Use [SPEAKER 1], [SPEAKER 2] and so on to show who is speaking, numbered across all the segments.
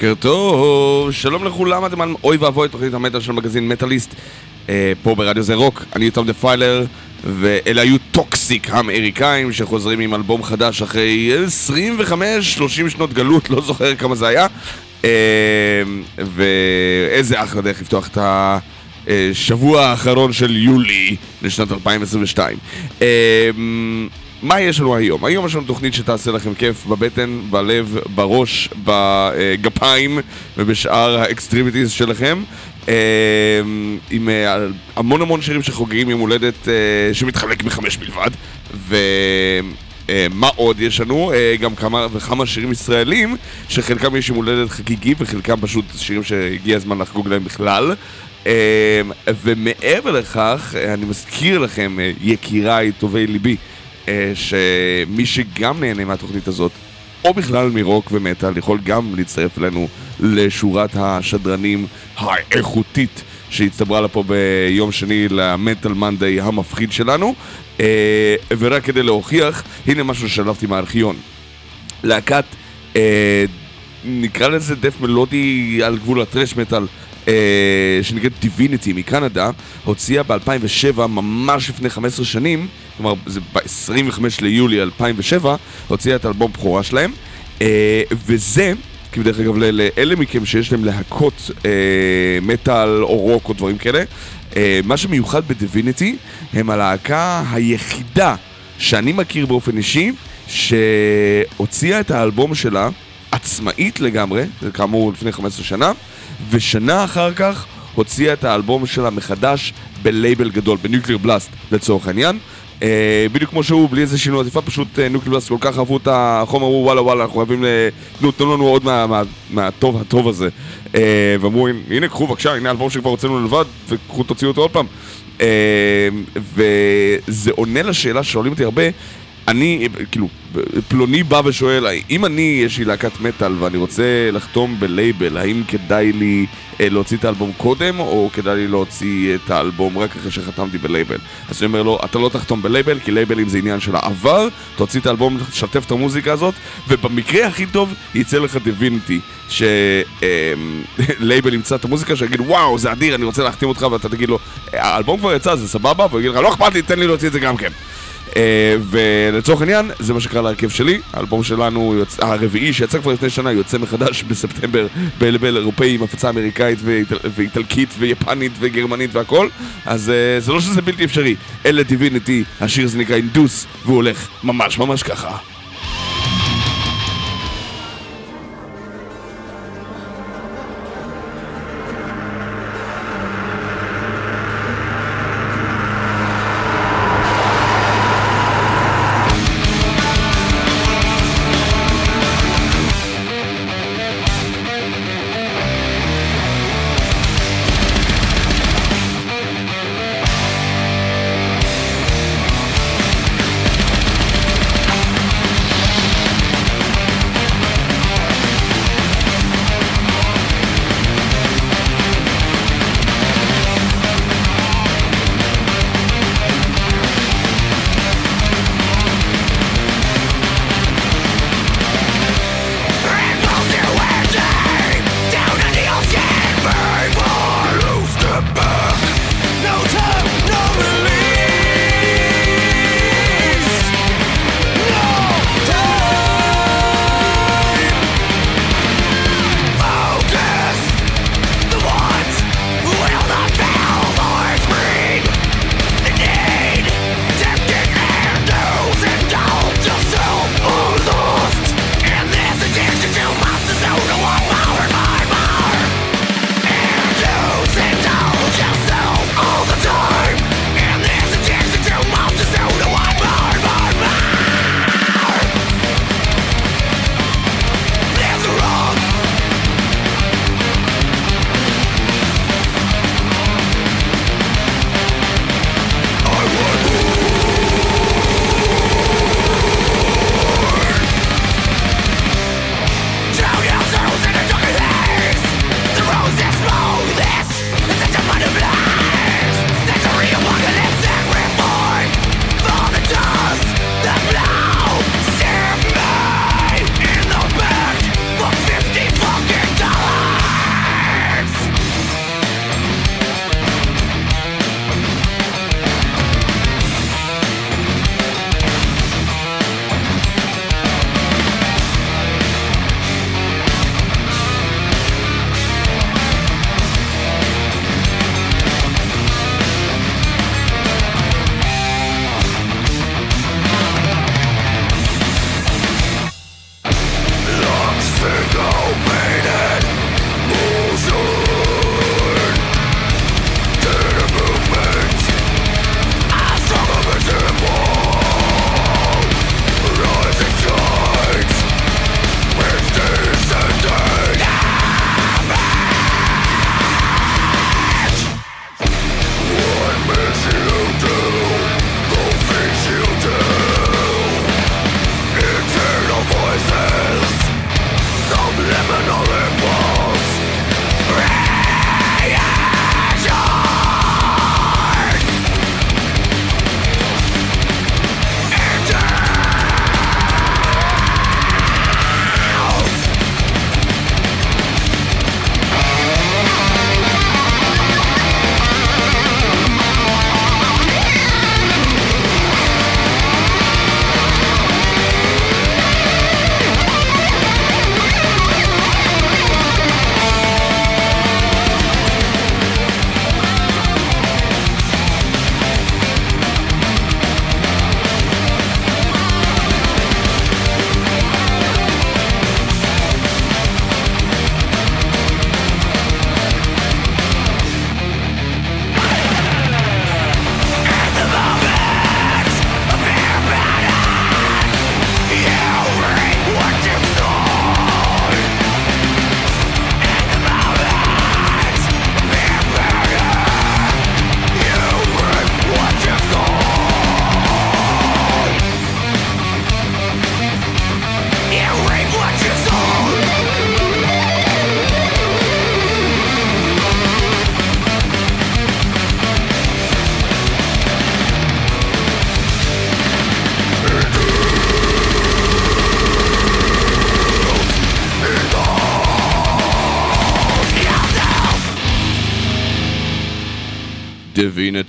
[SPEAKER 1] בוקר טוב, שלום לכולם, אתם על אוי ואבוי, תוכנית המטאל של מגזין מטאליסט אה, פה ברדיו זה רוק, אני יותם the failure ואלה היו Toxik האמריקאים שחוזרים עם אלבום חדש אחרי 25-30 שנות גלות, לא זוכר כמה זה היה. אה, ואיזה אחלה דרך לפתוח את השבוע האחרון של יולי לשנת 2022 אה, מה יש לנו היום? היום יש לנו תוכנית שתעשה לכם כיף בבטן, בלב, בראש, בגפיים ובשאר ה extremities שלכם אה, עם אה, המון המון שירים שחוגגים יום הולדת אה, שמתחלק בחמש בלבד ומה עוד יש לנו? גם כמה וכמה שירים ישראלים שחלקם יש יום הולדת חגיגי וחלקם פשוט שירים שהגיע הזמן לחגוג להם בכלל ומעבר לכך, אני מזכיר לכם, יקיריי, טובי לבי שמי שגם נהנה מהתוכנית הזאת, או בכלל מרוק ומטאל, יכול גם להצטרף אלינו לשורת השדרנים האיכותית שהצטברה לה פה ביום שני למטאל מנדי המפחיד שלנו. אה, ורק כדי להוכיח, הנה משהו ששלבתי מהארכיון. להקת, אה, נקרא לזה דף מלודי על גבול הטרש מטאל. שנקראת דיביניטי מקנדה, הוציאה ב-2007, ממש לפני 15 שנים, כלומר זה ב-25 ליולי 2007, הוציאה את אלבום בכורה שלהם, אה, וזה, כי בדרך אגב לאלה מכם שיש להם להקות אה, מטאל או רוק או דברים כאלה, אה, מה שמיוחד בדיביניטי הם הלהקה היחידה שאני מכיר באופן אישי שהוציאה את האלבום שלה עצמאית לגמרי, זה כאמור לפני 15 שנה, ושנה אחר כך הוציאה את האלבום שלה מחדש בלייבל גדול, ב Nuclear Blast לצורך העניין. אה, בדיוק כמו שהוא, בלי איזה שינוי עטיפה, פשוט אה, Nuclear Blast כל כך אהבו את החומר, אמרו וואלה וואלה, אנחנו חייבים, תנו, תנו לנו עוד מה, מה, מהטוב הטוב הזה. אה, ואמרו, הנה קחו בבקשה, הנה האלבום שכבר הוצאנו לבד, וקחו תוציאו אותו עוד פעם. אה, וזה עונה לשאלה ששואלים אותי הרבה, אני, כאילו, פלוני בא ושואל, אם אני, יש לי להקת מטאל ואני רוצה לחתום בלייבל, האם כדאי לי אה, להוציא את האלבום קודם, או כדאי לי להוציא את האלבום רק אחרי שחתמתי בלייבל? אז אני אומר לו, אתה לא תחתום בלייבל, כי לייבלים זה עניין של העבר, תוציא את האלבום, תשתף את המוזיקה הזאת, ובמקרה הכי טוב, יצא לך דיביניטי, שלייבל ימצא את המוזיקה, שיגיד, וואו, זה אדיר, אני רוצה להחתים אותך, ואתה תגיד לו, האלבום כבר יצא, זה סבבה? והוא יגיד לך, לא אכפת לי, תן לי להוציא את זה גם כן. אה, ולצורך העניין, זה מה שקרה להרכב שלי, האלבום שלנו, הרביעי שיצא כבר לפני שנה, יוצא מחדש בספטמבר בלבל אירופאי עם הפצה אמריקאית ואיטלקית ויפנית וגרמנית והכל, אז אה, זה לא שזה בלתי אפשרי. אלה דיוויניטי, השיר זה נקרא אינדוס, והוא הולך ממש ממש ככה.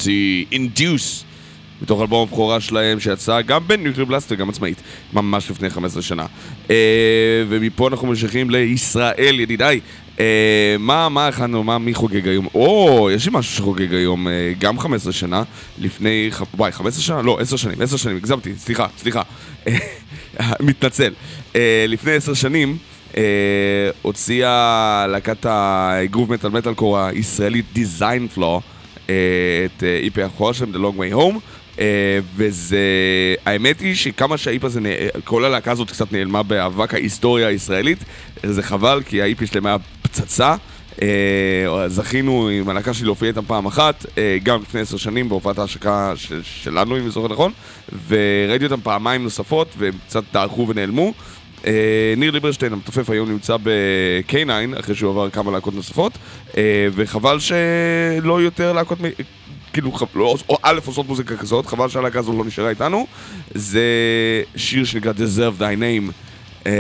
[SPEAKER 1] Divinity Induce, מתוך אלבום הבכורה שלהם שיצא גם בניוקלר בלאסט וגם עצמאית, ממש לפני 15 שנה. אה, ומפה אנחנו ממשיכים לישראל, ידידיי. אה, מה, מה הכנו, מה, מי חוגג היום? או, יש לי משהו שחוגג היום, אה, גם 15 שנה, לפני, וואי, 15 שנה? לא, 10 שנים, 10 שנים, הגזמתי, סליחה, סליחה. מתנצל. אה, לפני 10 שנים, אה, הוציאה להקת הגרוב מטאל מטאל קור הישראלית דיזיין פלו אה, את אה, איפי הבכורה שלהם, The Long Way Home. אה, וזה, האמת היא שכמה שהאיפ הזה, כל הלהקה הזאת קצת נעלמה באבק ההיסטוריה הישראלית, זה חבל כי האיפי שלהם היה פצצה. אה, זכינו עם הלהקה שלי להופיע איתם פעם אחת, אה, גם לפני עשר שנים בהופעת ההשקה של, שלנו, אם אני זוכר נכון, וראיתי אותם פעמיים נוספות, והם קצת דעכו ונעלמו. אה, ניר ליברשטיין, המתופף היום נמצא ב-K9, אחרי שהוא עבר כמה להקות נוספות, אה, וחבל שלא יותר להקות, מ- כאילו, ח- לא, או א' עושות מוזיקה כזאת, חבל שהלהקה הזו לא נשארה איתנו. זה שיר שנקרא Deserve Thy Name, אה,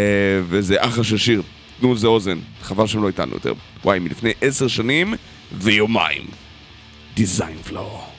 [SPEAKER 1] וזה אחלה של שיר, תנו לזה אוזן, חבל שהם לא איתנו יותר. וואי, מלפני עשר שנים ויומיים. Design Flow.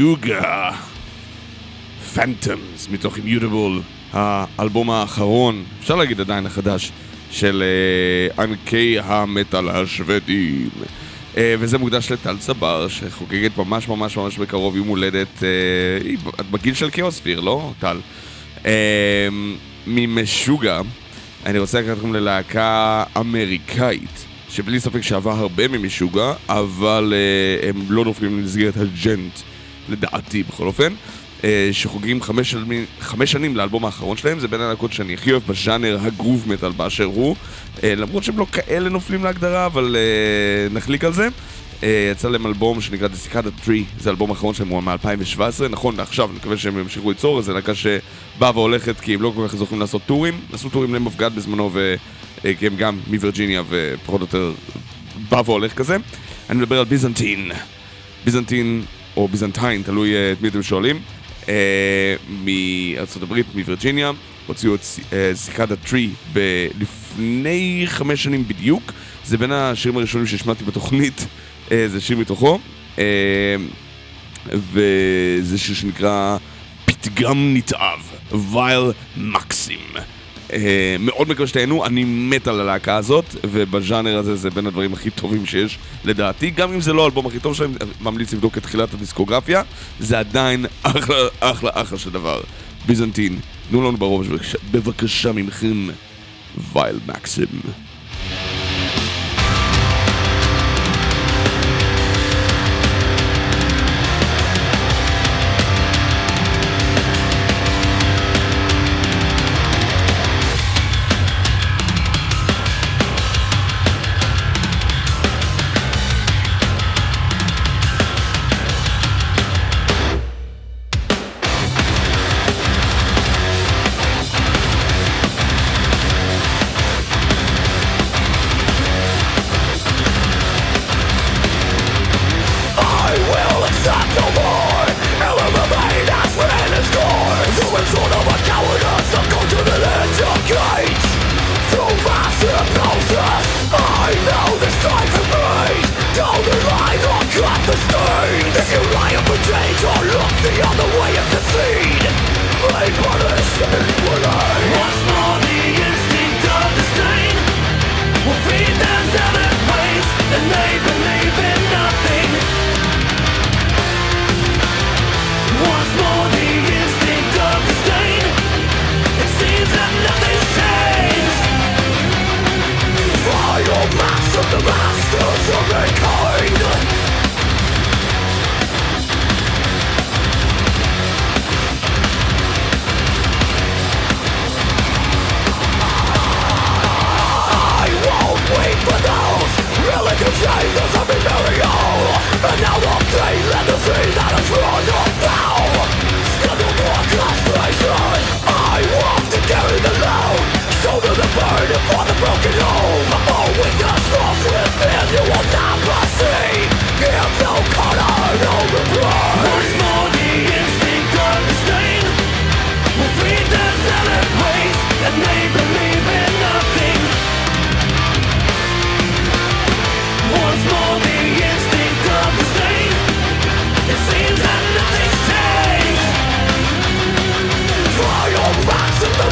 [SPEAKER 1] משוגע. פנטומס מתוך אימיוטבול, האלבום האחרון, אפשר להגיד עדיין החדש, של uh, ענקי המטאל השוודים. Uh, וזה מוקדש לטל צבר, שחוגגת ממש ממש ממש בקרוב יום הולדת, uh, היא בגיל של כאוספיר, לא, טל? Uh, ממשוגע, אני רוצה לקחת אתכם ללהקה אמריקאית, שבלי ספק שעבר הרבה ממשוגע, אבל uh, הם לא נופלים למסגרת הג'נט, לדעתי בכל אופן. אה, שחוגגים חמש, חמש שנים לאלבום האחרון שלהם, זה בין הלהקות שאני הכי אוהב בז'אנר הגרוב מטאל באשר הוא. אה, למרות שהם לא כאלה נופלים להגדרה, אבל אה, נחליק על זה. יצא להם אלבום שנקרא The Cicada Tree, זה האלבום האחרון שלהם הוא מ-2017, נכון לעכשיו, אני מקווה שהם ימשיכו ליצור, זו להקה שבאה והולכת כי הם לא כל כך זוכרים לעשות טורים, עשו טורים להם אבגד בזמנו, כי הם גם מווירג'יניה ופחות או יותר בא והולך כזה. אני מדבר על ביזנטין, ביזנטין או ביזנטיין, תלוי את מי אתם שואלים. אה, מארצות הברית, מווירג'יניה, הוציאו את סיקדה טרי לפני חמש שנים בדיוק, זה בין השירים הראשונים שהשמעתי בתוכנית, אה, זה שיר מתוכו, אה, וזה שיר שנקרא פתגם נתעב, וייל מקסים. אה, מאוד מקווה שתהנו, אני מת על הלהקה הזאת, ובז'אנר הזה זה בין הדברים הכי טובים שיש לדעתי. גם אם זה לא האלבום הכי טוב שלהם, ממליץ לבדוק את תחילת הדיסקוגרפיה, זה עדיין אחלה, אחלה, אחלה של דבר. ביזנטין, תנו לנו בראש בבקשה, בבקשה ממכם, וייל מקסים.
[SPEAKER 2] Weakness from within you will no reply Once
[SPEAKER 3] more the instinct of disdain Will feed the zealot ways they believe in nothing Once more the instinct of disdain It seems that nothing's changed
[SPEAKER 2] the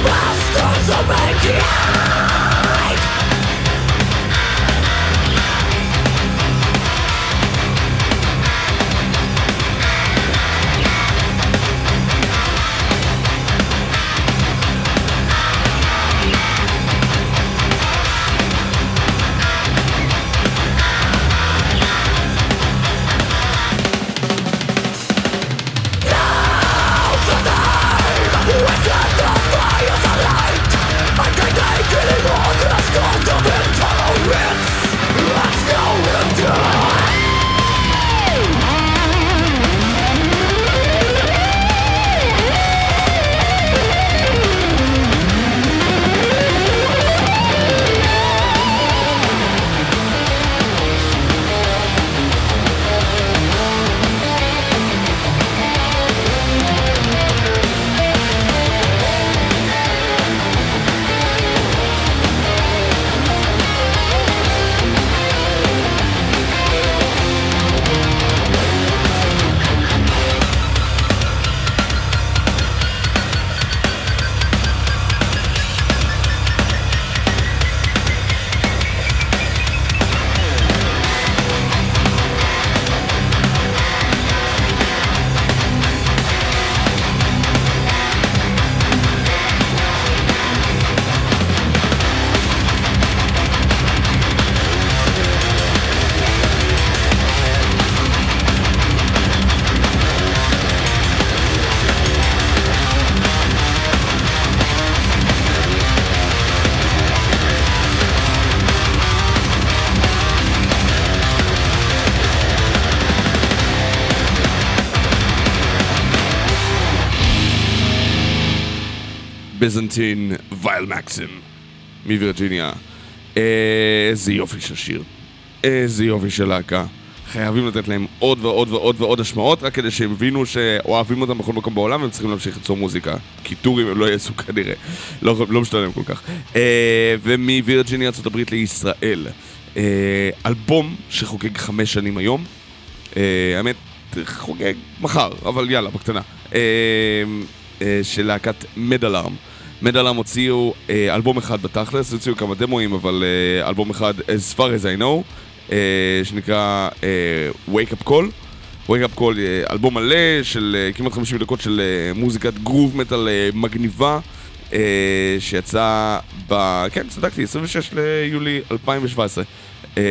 [SPEAKER 1] בזנטין וייל מקסים מווירג'יניה. איזה יופי של שיר. איזה יופי של להקה. חייבים לתת להם עוד ועוד ועוד ועוד השמעות, רק כדי שהם יבינו שאוהבים אותם בכל מקום בעולם והם צריכים להמשיך ליצור מוזיקה. כי טורים הם לא יעשו כנראה, לא, לא משתלם כל כך. אה, ומווירג'יניה ארה"ב לישראל. אה, אלבום שחוגג חמש שנים היום. אה, האמת, חוגג מחר, אבל יאללה, בקטנה. אה, אה, של להקת מדלארם. מדלארם הוציאו אה, אלבום אחד בתכלס, הוציאו כמה דמואים, אבל אה, אלבום אחד, as far as I know. אה, שנקרא אה, Wake Up Call. Wake Up Call, אה, אלבום מלא של אה, כמעט 50 דקות של אה, מוזיקת גרוב מטאל אה, מגניבה, אה, שיצא ב... כן, צדקתי, 26 ליולי 2017. אה,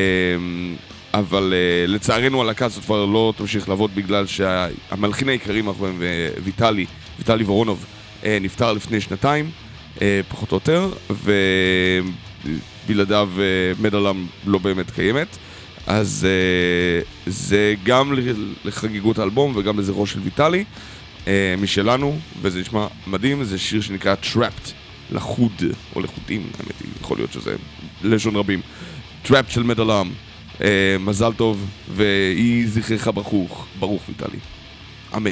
[SPEAKER 1] אבל uh, לצערנו הלהקה הזאת כבר לא תמשיך לעבוד בגלל שהמלחין העיקרי מאחוריהם, ויטלי, ויטלי וורונוב, נפטר לפני שנתיים, uh, פחות או יותר, ובלעדיו uh, מדלם לא באמת קיימת. אז זה גם לחגיגות האלבום וגם לזכרו של ויטלי, משלנו, וזה נשמע מדהים, זה שיר שנקרא Trapped, לחוד, או לחודים, האמת היא, יכול להיות שזה לשון רבים. Trapped של מדלם. מזל טוב, ויהי זכרך ברוך, ברוך ויטלי. אמן.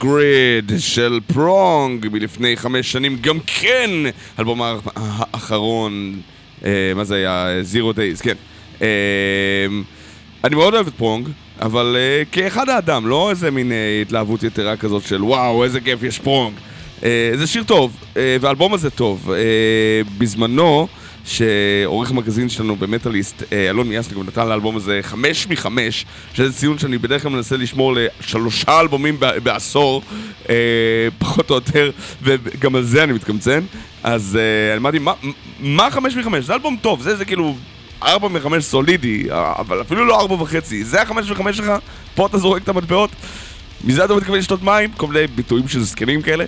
[SPEAKER 4] Grid
[SPEAKER 1] של Prong מלפני חמש שנים, גם כן אלבום האח- האחרון, אה, מה זה היה? Zero Days, כן. אה, אני מאוד אוהב את Prong, אבל אה, כאחד האדם, לא איזה מין אה, התלהבות יתרה כזאת של וואו, איזה כיף יש Prong. אה, זה שיר טוב, אה, והאלבום הזה טוב. אה, בזמנו, שעורך מגזין שלנו במטאליסט, אה, אלון מיאסניק, נתן לאלבום הזה חמש מחמש, שזה ציון שאני בדרך כלל מנסה לשמור לשלושה אלבומים בעשור, אה, פחות או יותר, וגם על זה אני מתקמצן. אז אה, אני אמרתי, מה, חמש מחמש? זה אלבום טוב, זה, זה כאילו ארבע מחמש סולידי, אבל אפילו לא ארבע וחצי. זה החמש מחמש שלך, פה אתה זורק את המטבעות. מזה אתה מתכוון לשתות מים? כל מיני ביטויים של זקנים כאלה.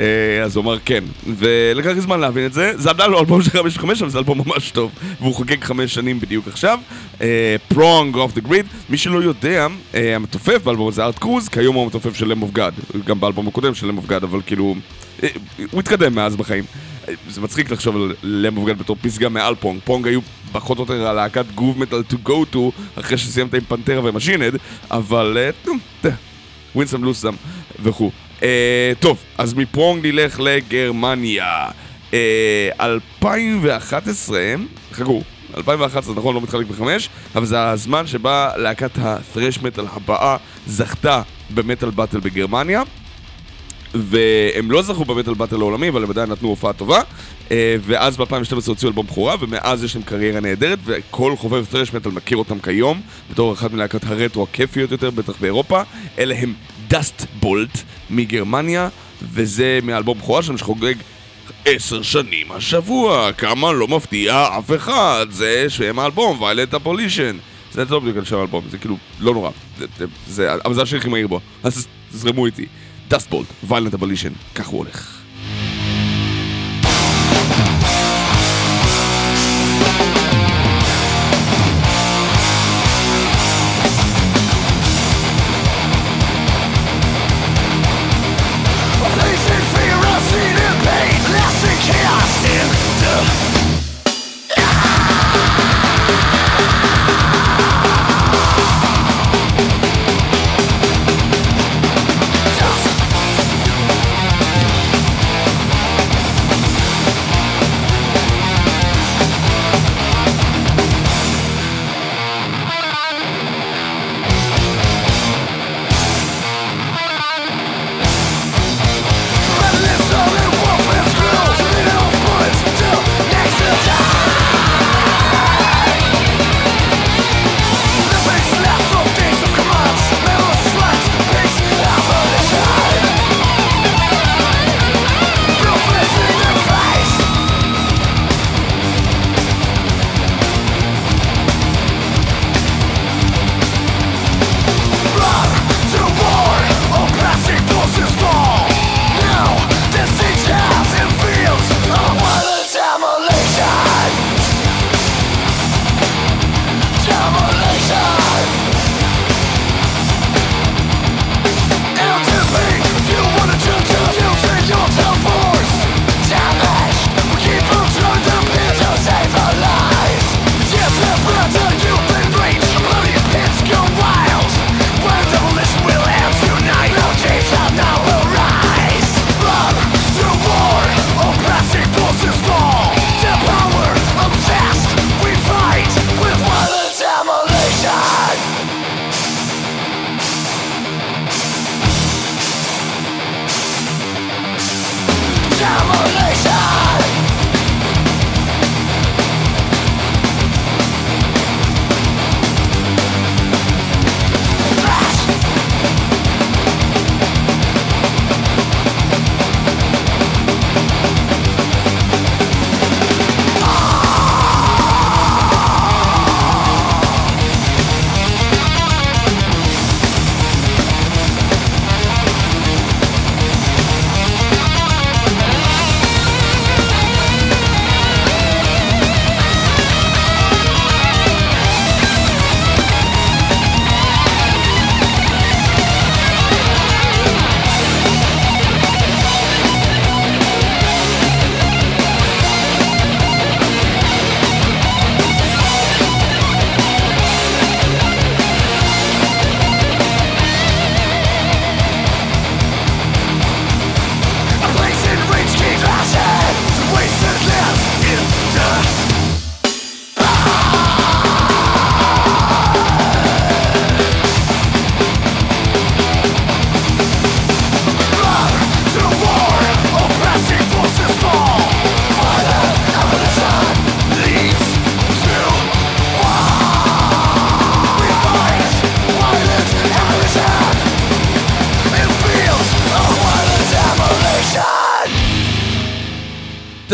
[SPEAKER 1] אה, אז הוא אמר כן. ולקח לי זמן להבין את זה. זה עדיין לא אלבום של 5 5, אבל זה אלבום ממש טוב. והוא חוגג חמש שנים בדיוק עכשיו. Prong, Off the Grid. מי שלא יודע, אה, המתופף באלבום הזה, ארט קרוז, כיום הוא המתופף של Lamb of God. גם באלבום הקודם של Lamb of God, אבל כאילו... אה, הוא התקדם מאז בחיים. זה מצחיק לחשוב על Lamb of God בתור פסגה מעל Prong. Prong היו פחות או יותר הלהקת groove metal to go to, אחרי שסיימת עם Pantera ו Machine Head, אבל... win some, lose some וכו'. אה, טוב, אז מ Prong נלך לגרמניה. אה, 2011, חכו, 2011 נכון לא מתחלק בחמש, אבל זה הזמן שבה להקת ה-thrash metal הבאה זכתה במטאל באטל בגרמניה. והם לא זכו במטאל באטל העולמי, אבל הם עדיין נתנו הופעה טובה. אה, ואז ב-2012 הוציאו אלבום בכורה, ומאז יש להם קריירה נהדרת, וכל חובב טרש מטאל מכיר אותם כיום, בתור אחת מלהקות הרטרו הכיפיות יותר, בטח באירופה. אלה הם דאסט בולט מגרמניה, וזה מהאלבום בכורה שלהם שחוגג עשר שנים השבוע, כמה לא מפתיע אף אחד, זה שם האלבום, ויילט הפולישן. זה לא בדיוק על שם האלבום, זה כאילו לא נורא, אבל זה השיר הכי מהיר בו, אז זרמו איתי. דאסטבולט, ויילנט הבולישן, כך הוא הולך.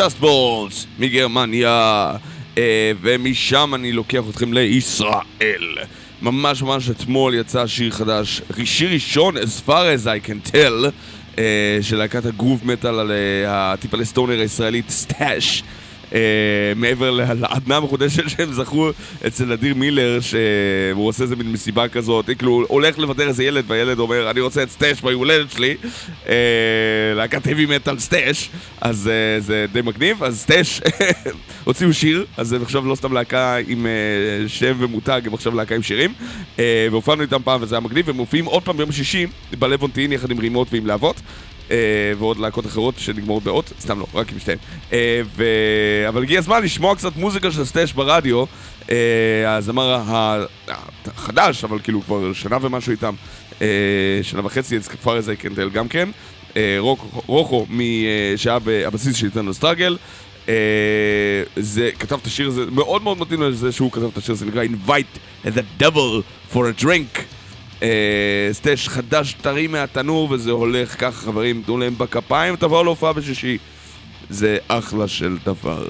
[SPEAKER 4] Dust
[SPEAKER 1] Bolt מגרמניה, אה, ומשם אני לוקח אתכם לישראל. ממש ממש אתמול יצא שיר חדש, שיר ראשון, as far as I can tell, אה, של להקת ה groove metal על אה, הטיפלי stoner הישראלית סטאש. אה, מעבר לעדנה המחודשת שהם זכו אצל אדיר מילר, שהוא עושה איזה מין מסיבה כזאת, כאילו הוא הולך לוותר איזה ילד, והילד אומר, אני רוצה את סטאש ביום הולדת שלי, אה, להקת heavy metal סטאש, אז אה, זה די מגניב, אז סטאש הוציאו שיר, אז הם עכשיו לא סתם להקה עם אה, שם ומותג, הם עכשיו להקה עם שירים, אה, והופענו איתם פעם וזה היה מגניב, והם מופיעים עוד פעם ביום שישי בלוונטין יחד עם רימות ועם להבות. אה, ועוד להקות אחרות שנגמרות באות, סתם לא, רק עם שתיהן. אה, ו... אבל הגיע הזמן לשמוע קצת מוזיקה של סטאש ברדיו, אה, הזמר החדש, אבל כאילו כבר שנה ומשהו איתם, שנה וחצי, אז כפר איזה קנטל גם כן, רוק, רוחו, שהיה הבסיס של איתנו סטראגל. Uh, זה, כתב את השיר הזה, מאוד מאוד מתאים לזה שהוא כתב את השיר הזה, נקרא Invite the Devil for a Drink. אה, סטייש חדש טרי מהתנור וזה הולך ככה חברים, תנו להם בכפיים, תבואו להופעה בשישי. זה אחלה של דבר.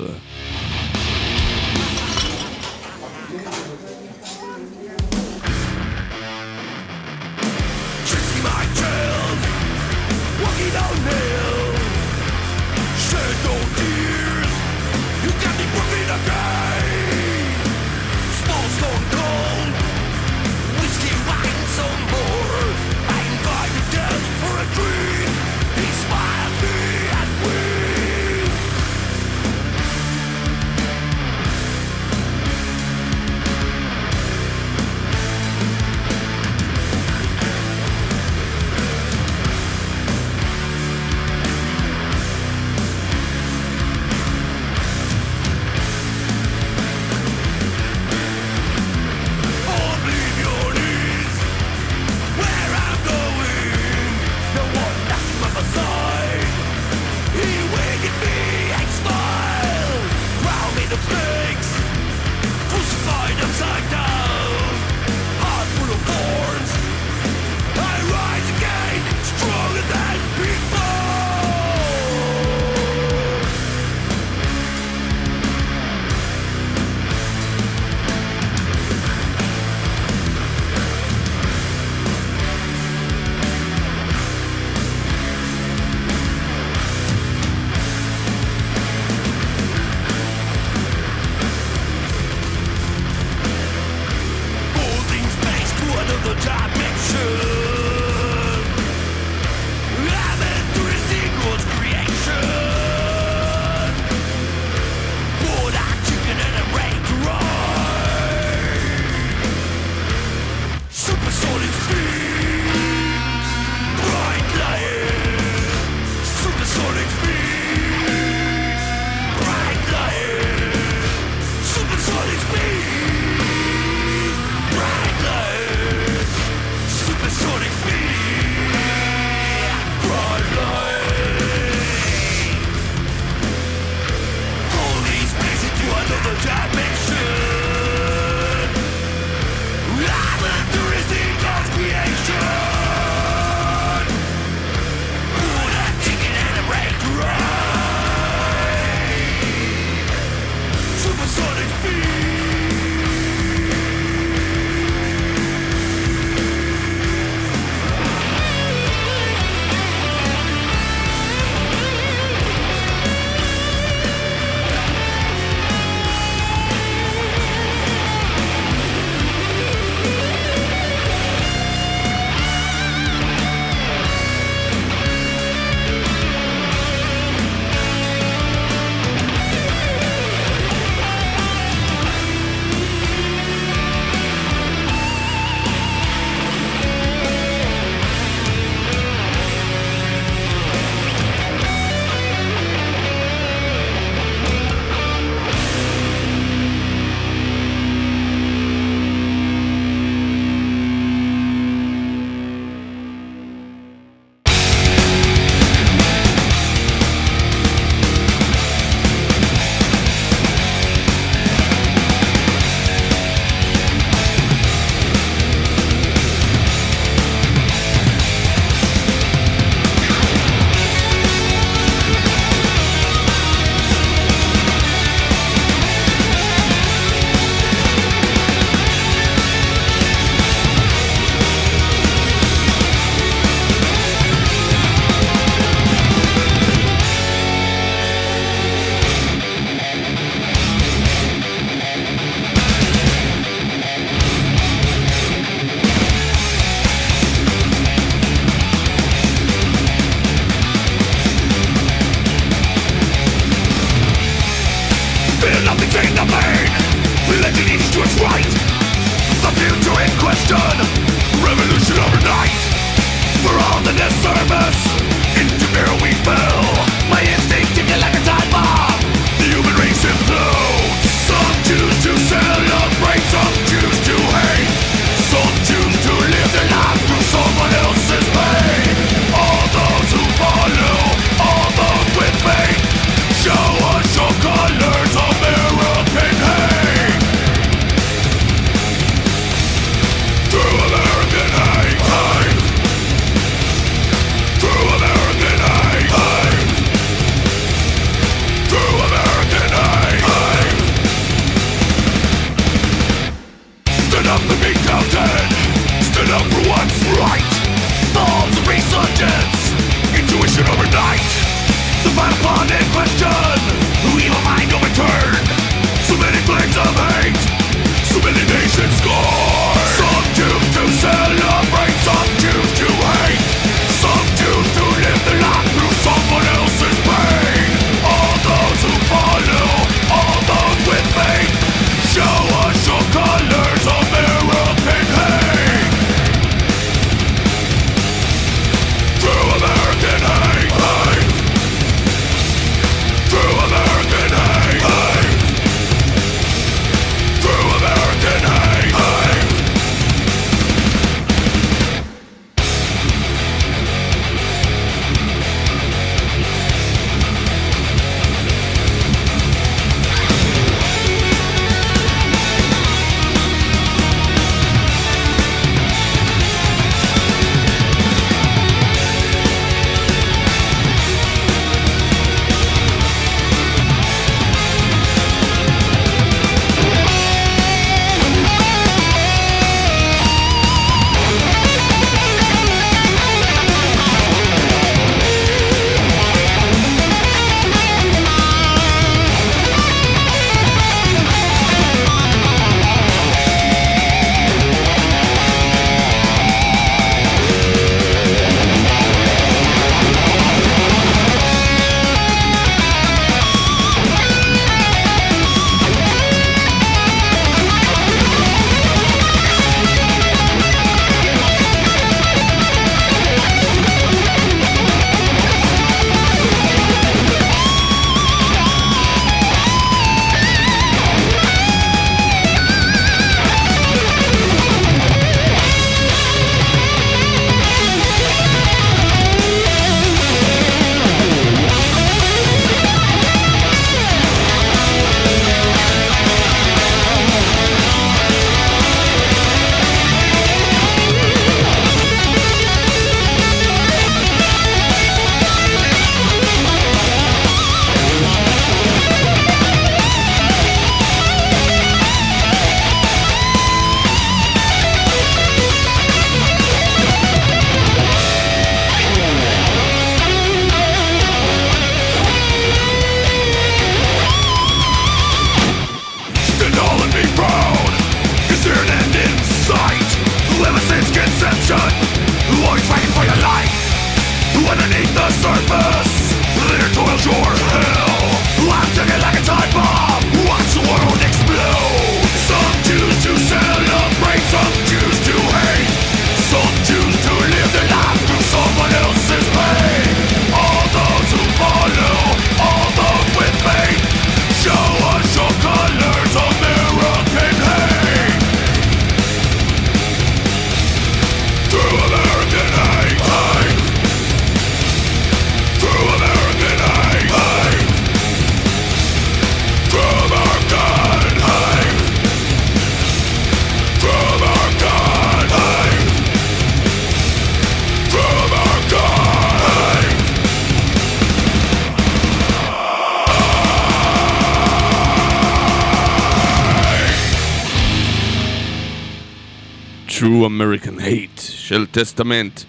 [SPEAKER 1] טסטמנט.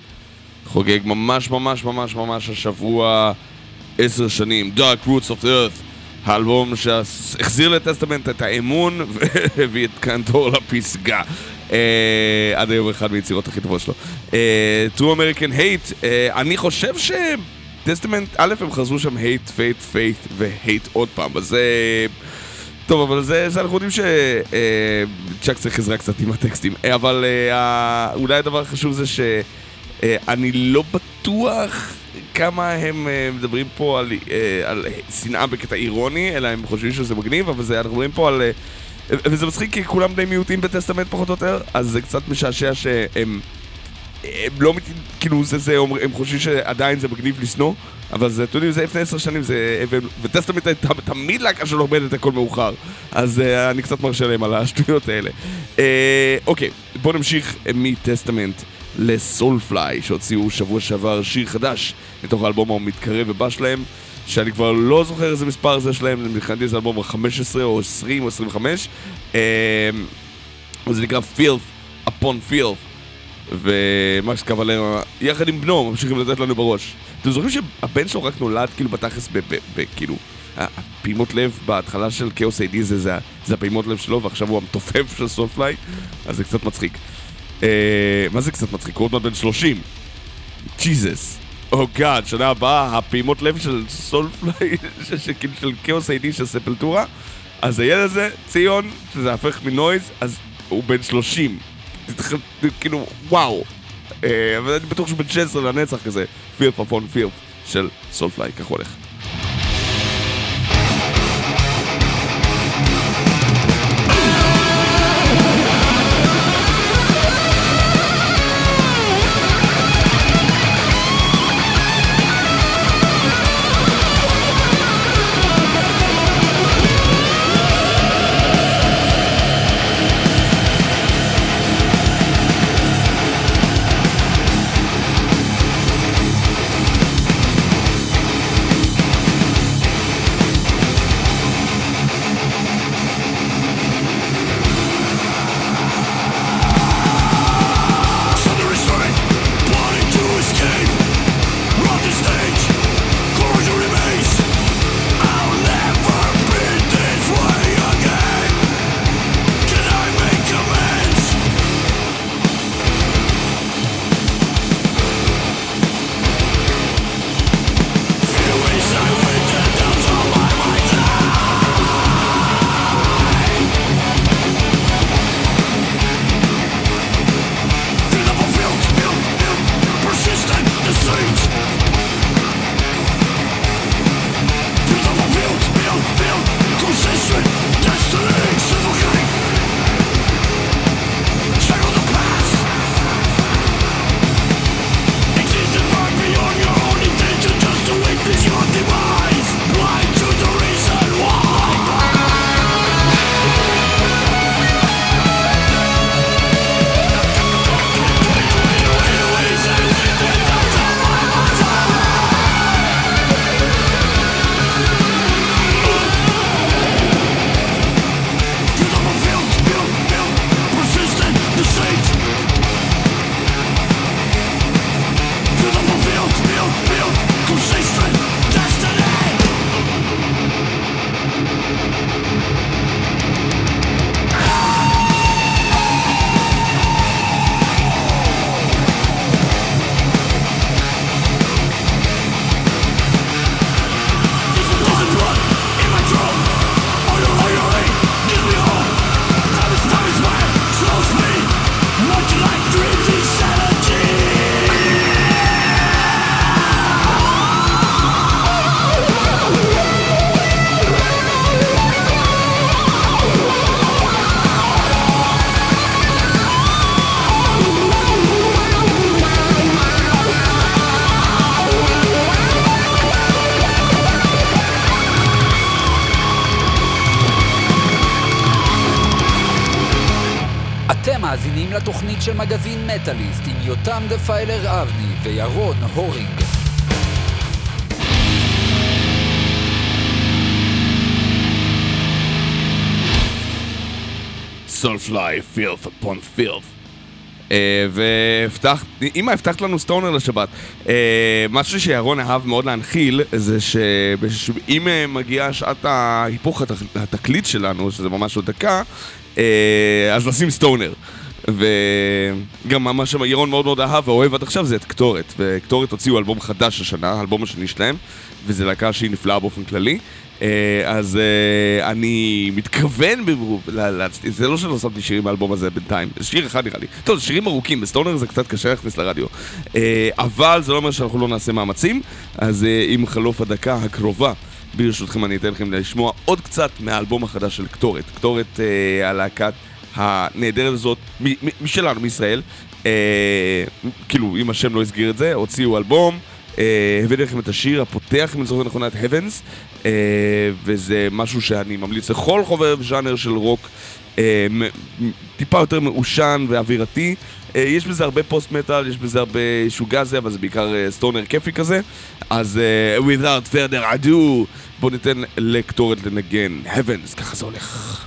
[SPEAKER 1] חוגג ממש ממש ממש ממש השבוע עשר שנים. Dark Roots of the Earth האלבום שהחזיר לטסטמנט את האמון והביא את קנטור לפסגה. אה, עד היום אחד מיצירות הכי טובות שלו. אה, True American Hate אה, אני חושב שטסטמנט א' הם חזרו שם hate, faith, faith והייט עוד פעם. אז זה טוב, אבל זה, זה אנחנו יודעים שצ'אק צריך עזרה קצת עם הטקסטים. אה, אבל אה, אולי הדבר החשוב זה שאני לא בטוח כמה הם אה, מדברים פה על, אה, על שנאה בקטע אירוני, אלא הם חושבים שזה מגניב, אבל זה, אנחנו מדברים פה על... אה, וזה מצחיק כי כולם די מיעוטים בטסטמנט פחות או יותר, אז זה קצת משעשע שהם... הם לא. כאילו זה זה, הם חושבים שעדיין זה מגניב לשנוא, אבל זה, אתם יודעים, זה לפני עשר שנים, זה... וטסטמנט הייתה תמיד להקה שלא עומדת הכל מאוחר, אז uh, אני קצת מרשה להם על השטויות האלה. Uh, אוקיי, בואו נמשיך מטסטמנט לסולפליי, שהוציאו שבוע שעבר שיר חדש מתוך האלבום המתקרב ובא שלהם, שאני כבר לא זוכר איזה מספר זה שלהם, מבחינתי זה אלבום ה-15 או 20 או 25. Uh, וזה נקרא filth upon filth. ומקס קוולרה, יחד עם בנו, ממשיכים לתת לנו בראש. אתם זוכרים שהבן שלו רק נולד כאילו בתכלס כאילו... הפעימות לב בהתחלה של כאוס איי-די זה, זה, זה הפעימות לב שלו ועכשיו הוא המתופף של סולפליי אז זה קצת מצחיק. אה, מה זה קצת מצחיק? הוא עוד מעט בן 30. ג'יזוס. או גאד, שנה הבאה הפעימות לב של סולפליי, כאילו של כאוס איי-די של ספלטורה אז הילד הזה, ציון, שזה הפך מנויז, אז הוא בן 30. כאילו, וואו. אה, אבל אני בטוח שהוא בן 16 לנצח כזה. פילף אפון פילף של סולפליי, כך הולך.
[SPEAKER 5] מגזין מטאליסט עם יותם דפיילר אבני וירון הורינג.
[SPEAKER 1] סולפליי, פילף אפון פילף. והבטחת, אמא, הבטחת לנו סטונר לשבת. אה, משהו שירון אהב מאוד להנחיל, זה שאם מגיעה שעת ההיפוך התק- התקליט שלנו, שזה ממש עוד דקה, אה, אז נשים סטונר. וגם מה שירון מאוד מאוד אהב ואוהב עד עכשיו זה את קטורת. וקטורת הוציאו אלבום חדש השנה, האלבום השני שלהם, וזו להקה שהיא נפלאה באופן כללי. אה, אז אה, אני מתכוון, זה לא שלא שמתי שירים מהאלבום הזה בינתיים, זה שיר אחד נראה לי. טוב, שירים ארוכים, בסטונר זה קצת קשה להכניס לרדיו. אה, אבל זה לא אומר שאנחנו לא נעשה מאמצים, אז עם חלוף הדקה הקרובה. ברשותכם אני אתן לכם לשמוע עוד קצת מהאלבום החדש של קטורת. קטורת, הלהקת הנהדרת הזאת, משלנו, מישראל. אה, כאילו, אם השם לא הסגיר את זה, הוציאו אלבום. אה, הבאתי לכם את השיר הפותח, אם אני זוכר נכון, את Heavens, אה, וזה משהו שאני ממליץ לכל חובב ז'אנר של רוק, אה, טיפה יותר מעושן ואווירתי. אה, יש בזה הרבה פוסט מטאל, יש בזה הרבה שוגזי, אבל זה בעיקר אה, סטונר כיפי כזה. אז אה, without further ado, בואו ניתן לקטורת לנגן Heavens, ככה זה הולך.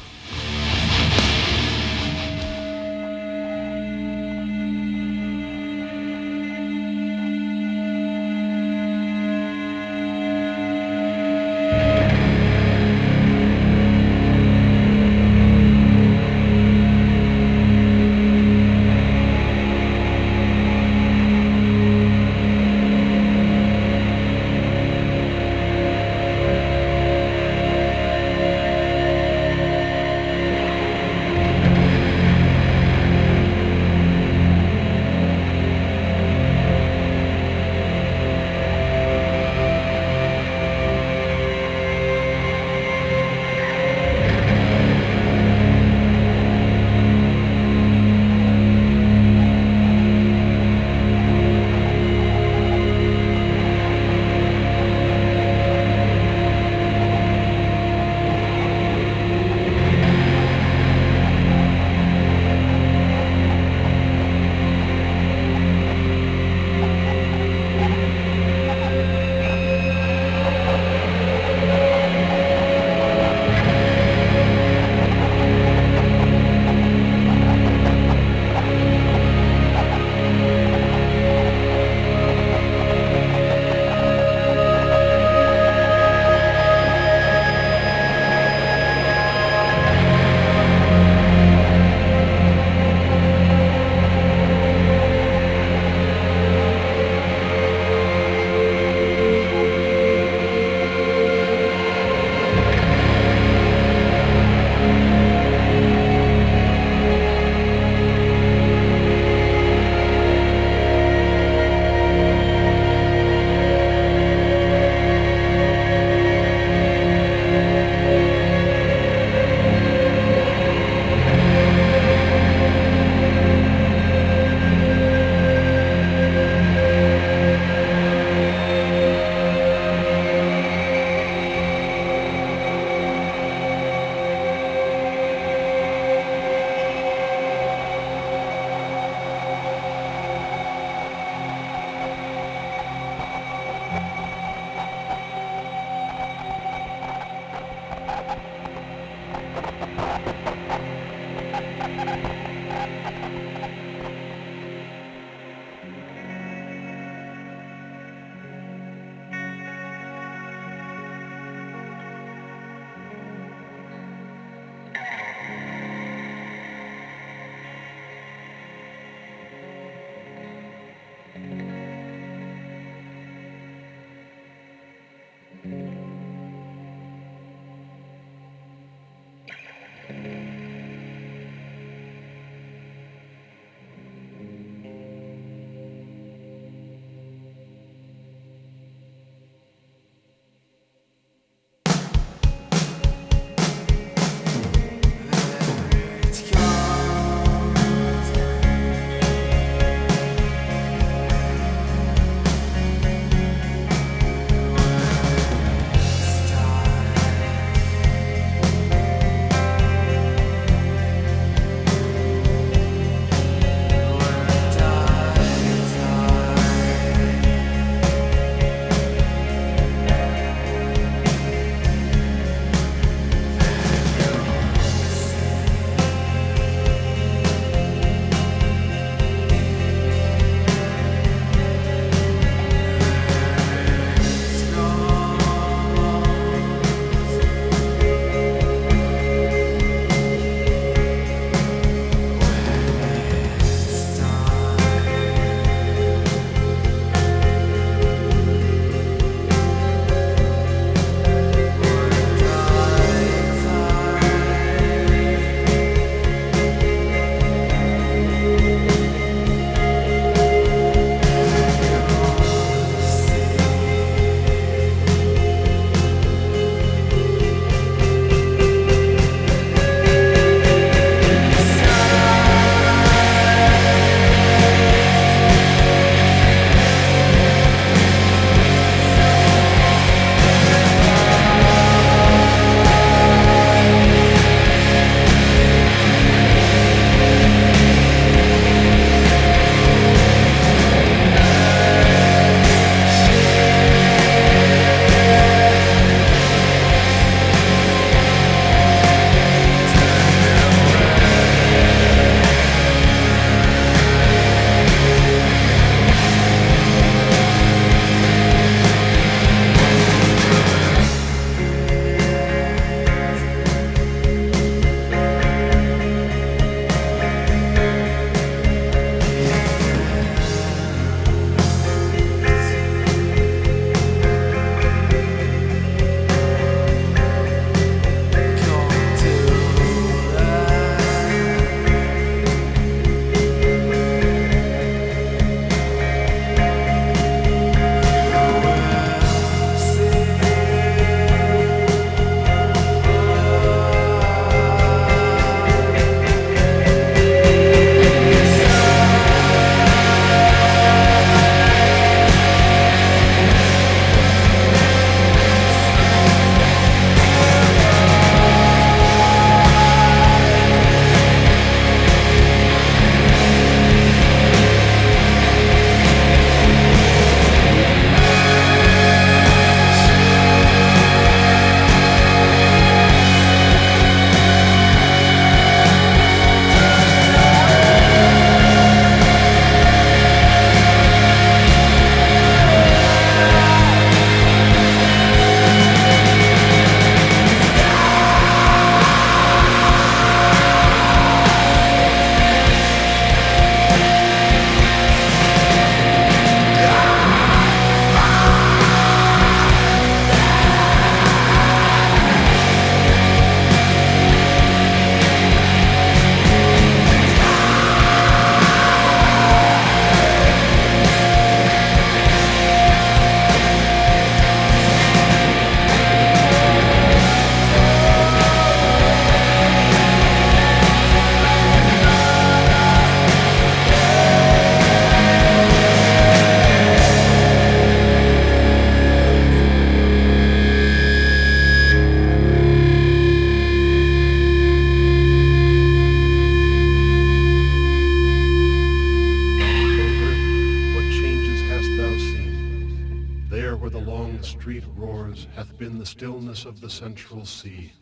[SPEAKER 6] Hath been the stillness of the central sea.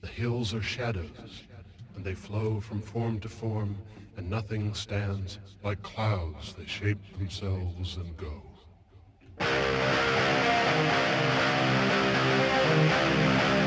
[SPEAKER 6] The hills are shadows, and they flow from form to form, and nothing stands. Like clouds, they shape themselves and go.
[SPEAKER 4] Thank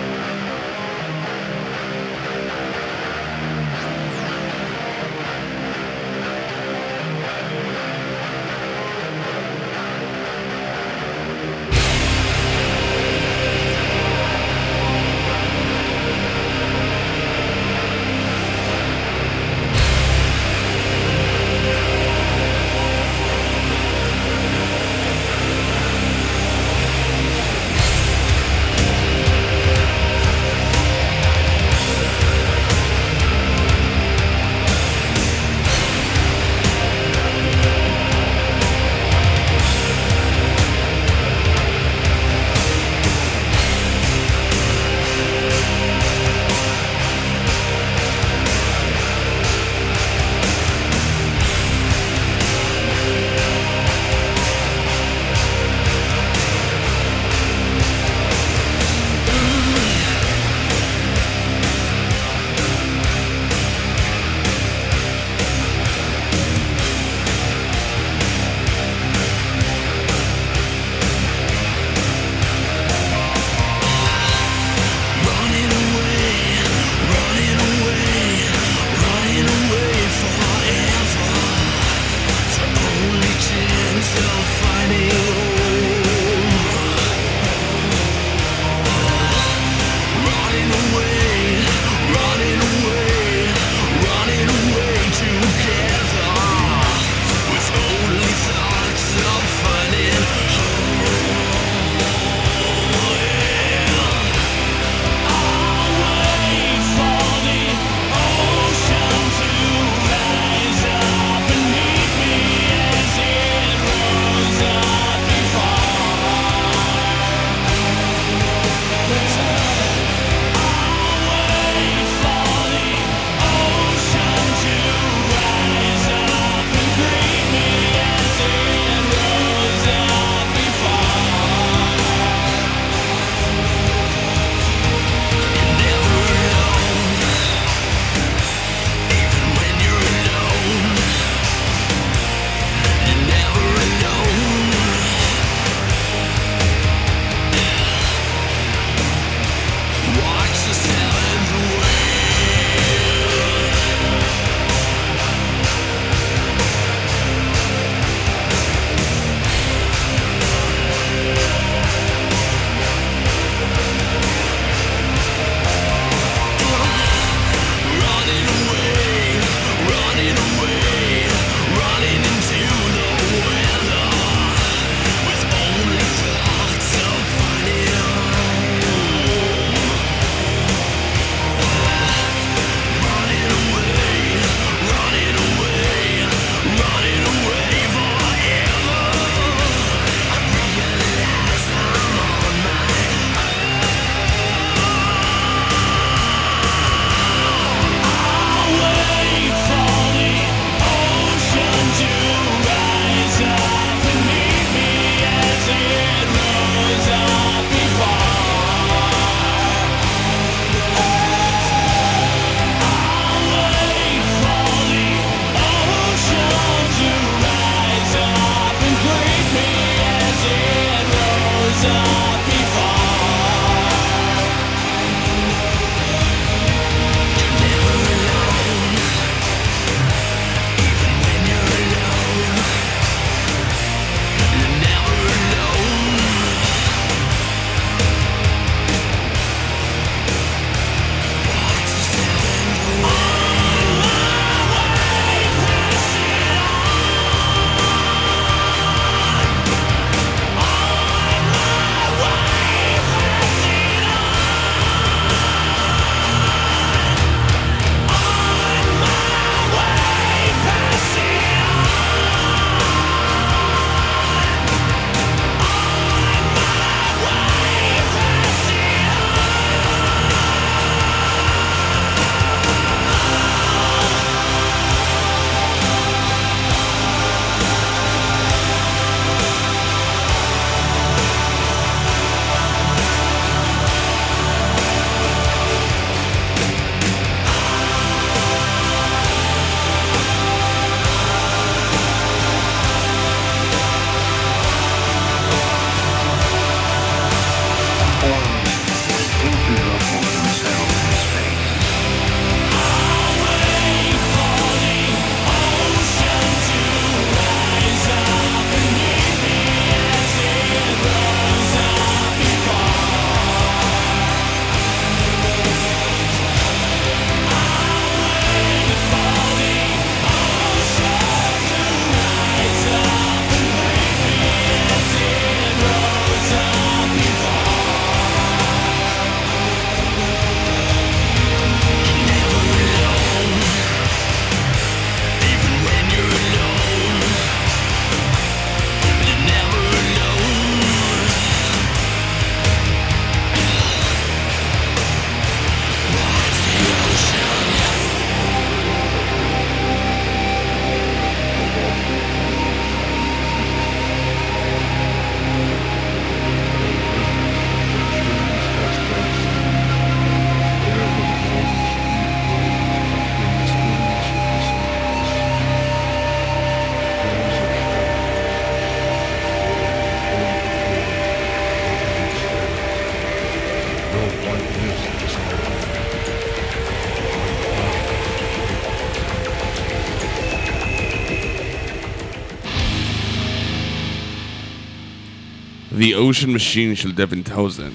[SPEAKER 1] The Ocean Machine של דווין טאוזן.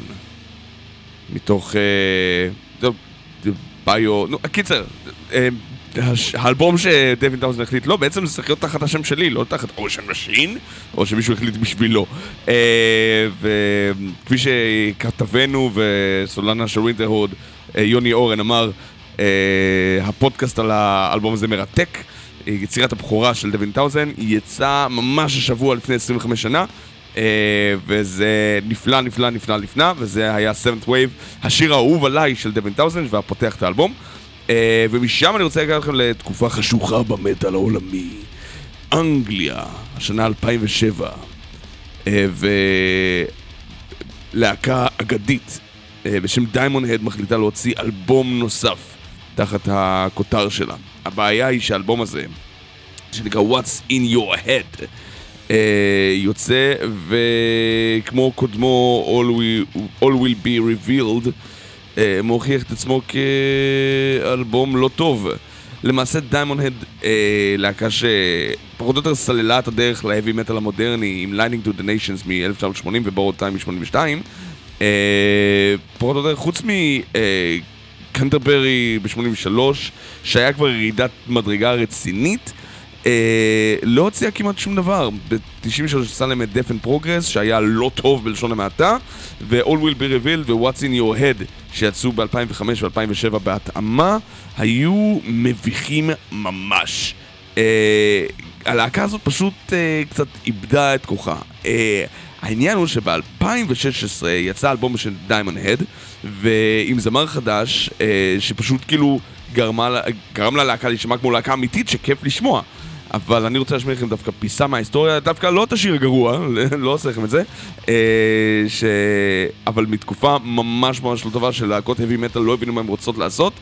[SPEAKER 1] מתוך... אה, ביו... נו, קיצר, אה, האלבום שדווין טאוזן החליט, לא, בעצם זה צריך להיות תחת השם שלי, לא תחת Ocean Machine, או שמישהו החליט בשבילו. אה, וכפי שכתב לנו סולנה של Winterhorde, אה, יוני אורן אמר, הפודקאסט על האלבום הזה מרתק. יצירת הבכורה של דווין טאוזן, היא יצאה ממש השבוע לפני 25 שנה. אה, וזה נפלא, נפלא, נפלא, נפלא, וזה היה 7th Wave, השיר האהוב עליי של דווין טאוזן, והפותח את האלבום. אה, ומשם אני רוצה להגיד לכם לתקופה חשוכה במטאל העולמי. אנגליה, השנה 2007, אה, ולהקה אגדית בשם Diamond Head מחליטה להוציא אלבום נוסף תחת הכותר שלה. הבעיה היא שהאלבום הזה, שנקרא What's in your head, יוצא, וכמו קודמו All will, All will be revealed, אה, מוכיח את עצמו כאלבום לא טוב. למעשה Diamond Head, אה, להקה שפחות או יותר סללה את הדרך ל heavy metal המודרני עם Lightning to the Nations מ-1980 ו Borrowed Time מ-82, אה, פחות או יותר חוץ מ... אה, Canterbury ב-83, שהיה כבר ירידת מדרגה רצינית, אה, לא הוציאה כמעט שום דבר. ב-93 יצא להם את Death and Progress, שהיה לא טוב בלשון המעטה, ו-All Will Be Revealed ו-What's in Your Head, שיצאו ב-2005 ו-2007 בהתאמה, היו מביכים ממש. אה, הלהקה הזאת פשוט אה, קצת איבדה את כוחה. אה, העניין הוא שב-2016 יצא אלבום של Diamond Head, ועם זמר חדש, אה, שפשוט כאילו גרמה, גרם ללהקה להישמע כמו להקה אמיתית שכיף לשמוע. אבל אני רוצה להשמיע לכם דווקא פיסה מההיסטוריה, דווקא לא את השיר הגרוע, לא עושה לכם את זה, אה, ש... אבל מתקופה ממש ממש לא טובה של להקות heavy metal לא הבינו מה הן רוצות לעשות,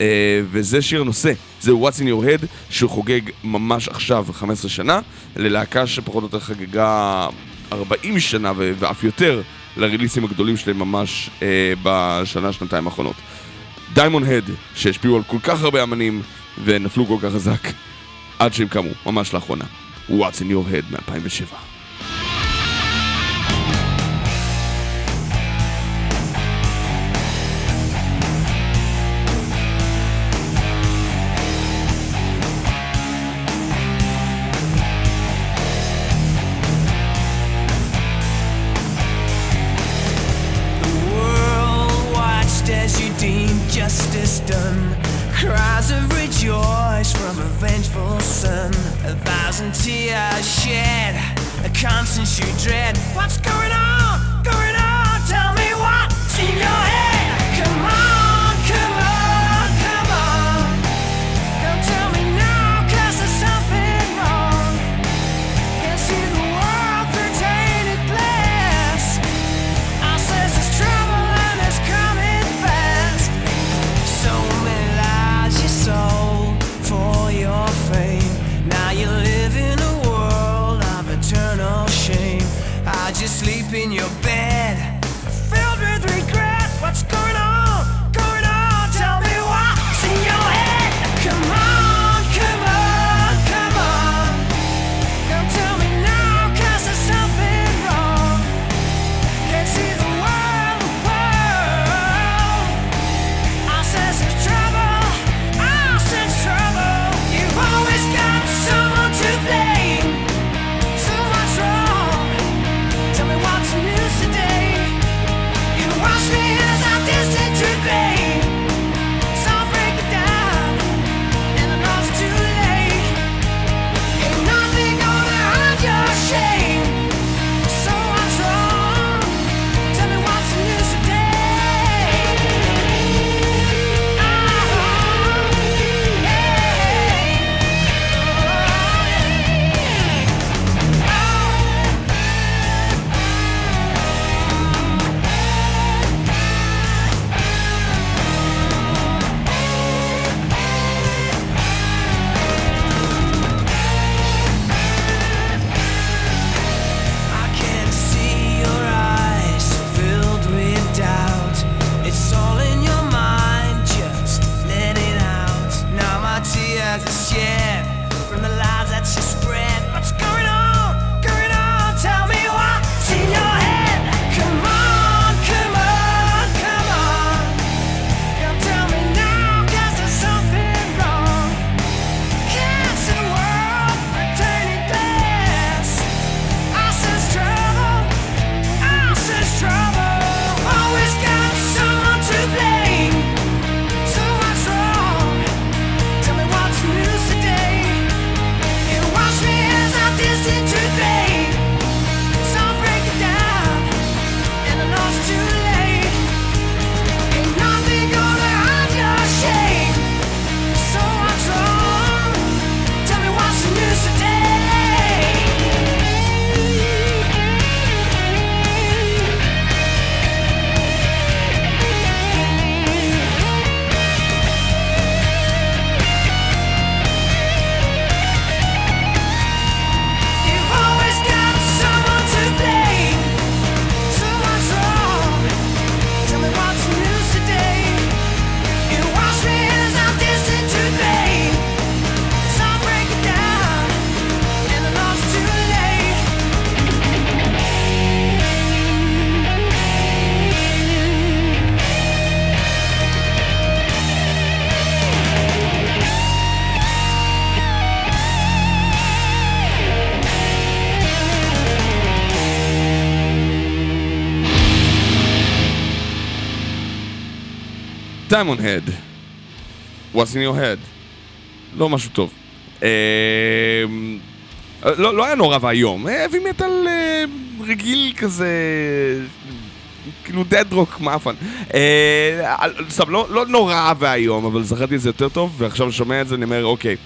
[SPEAKER 1] אה, וזה שיר הנושא, זה What's in your head, שחוגג ממש עכשיו 15 שנה, ללהקה שפחות או יותר חגגה 40 שנה ואף יותר לריליסים הגדולים שלהם ממש אה, בשנה, שנתיים האחרונות. Diamond Head, שהשפיעו על כל כך הרבה אמנים ונפלו כל כך חזק, עד שהם קמו, ממש לאחרונה. What's in your head מ-2007. Diamond Head. What's in your head. לא משהו טוב. אה, לא, לא היה נורא ואיום, האבי מטאל אה, רגיל כזה, כאילו דד רוק מאפן. אה, סתם, לא, לא נורא ואיום, אבל זכרתי את זה יותר טוב, ועכשיו שומע את זה, אני אומר, אוקיי.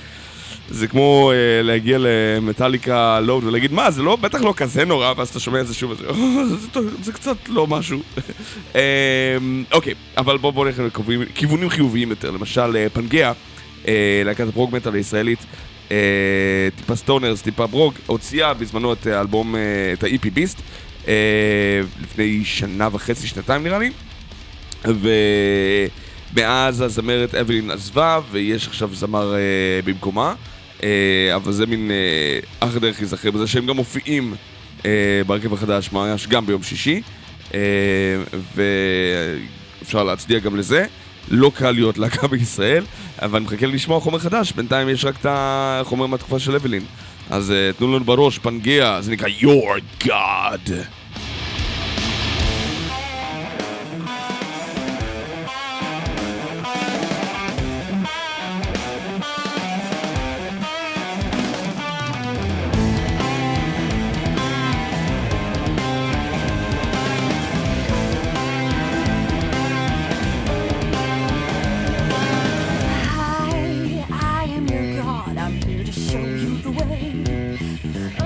[SPEAKER 1] זה כמו אה, להגיע למטאליקה לואוד ולהגיד, מה, זה לא, בטח לא כזה נורא, ואז אתה שומע את זה שוב, "אה, זה, טוב, זה קצת לא משהו. אה, אוקיי, אבל בואו בוא נלך לכיוונים חיוביים יותר, למשל אה, פנגea, אה, להקת הפרוג מטאל הישראלית, אה, טיפה סטונרס, טיפה ברוג, הוציאה בזמנו את האלבום, אה, את ה-EP ביסט, אה, לפני שנה וחצי, שנתיים נראה לי. ומאז הזמרת אבלין עזבה, ויש עכשיו זמר אה, במקומה. אה, אבל זה מין אה, אח דרך ייזכר בזה שהם גם מופיעים אה, בהרכב החדש ממש גם ביום שישי. ואפשר להצדיע גם לזה. לא קל להיות להקה בישראל, אבל אני מחכה לשמוע חומר חדש, בינתיים יש רק את החומר מהתקופה של אבלין. אז תנו לנו בראש, פנגea, זה נקרא Your God.
[SPEAKER 7] You the way.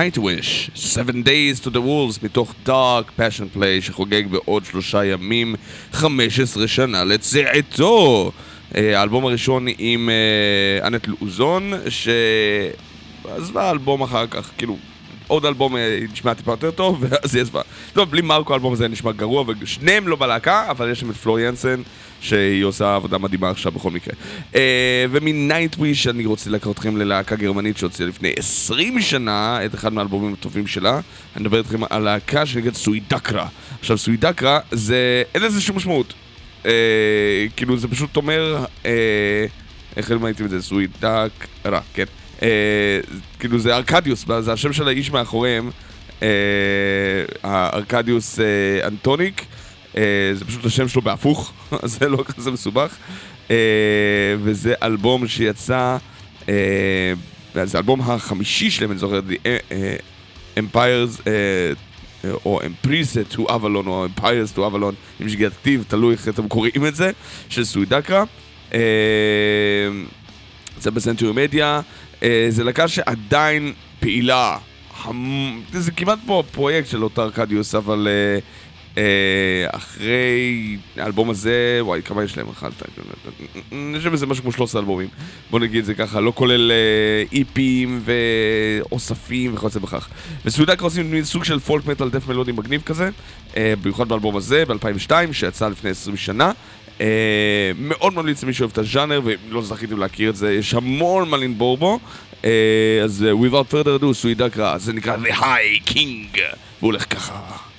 [SPEAKER 1] Nightwish, Seven Days to the Wolves, מתוך Dark Passion Play, שחוגג בעוד שלושה ימים 15 שנה לצאתו. אה, האלבום הראשון עם אה, אנט לוזון, שעזבה אלבום אחר כך, כאילו, עוד אלבום אה, נשמע טיפה יותר טוב, ואז היא עזבה. טוב, בלי מרקו האלבום הזה נשמע גרוע, ושניהם לא בלהקה, אבל יש שם את פלור ינסן, שהיא עושה עבודה מדהימה עכשיו בכל מקרה. אה, ומנייטוויש אני רוצה לקחת אתכם ללהקה גרמנית שהוציאה לפני 20 שנה את אחד מהאלבומים הטובים שלה. אני מדבר איתכם על להקה שנקראת סוידקרה. עכשיו סוידקרה זה, אין לזה שום משמעות. אה, כאילו זה פשוט אומר, אה, איך ראיתם את זה? סוידקרה, כן. כאילו זה ארקדיוס, זה השם של האיש מאחוריהם, הארקדיוס אה, אנטוניק, זה פשוט השם שלו בהפוך, זה לא כזה מסובך, אה, וזה אלבום שיצא, אה, זה האלבום החמישי שלהם, אני זוכר, The אה, Empires, אה, או Empress to Avalon, או Empires to Avalon, עם שגיאת כתיב, תלוי איך אתם קוראים את זה, של סוידקרה. אה, זה בסנטרי מדיה, אה, זה להקה שעדיין פעילה. זה כמעט כמו פרויקט של אותה ארקדיוס, אבל אה, אה, אחרי האלבום הזה, וואי, כמה יש להם? אחד, אני חושב שזה משהו כמו 13 אלבומים. בוא נגיד את זה ככה, לא כולל אה, איפים ואוספים וכיוצא בכך. וסוידקה עושים מין סוג של פולק מטאל דף מלודי מגניב כזה, אה, במיוחד באלבום הזה, ב-2002, שיצא לפני 20 שנה. מאוד ממליץ למי שאוהב את הז'אנר, ולא זכיתם להכיר את זה, יש המון מה לנבור בו. אז without further ado, סוידקרה, זה נקרא The High King, והוא הולך ככה.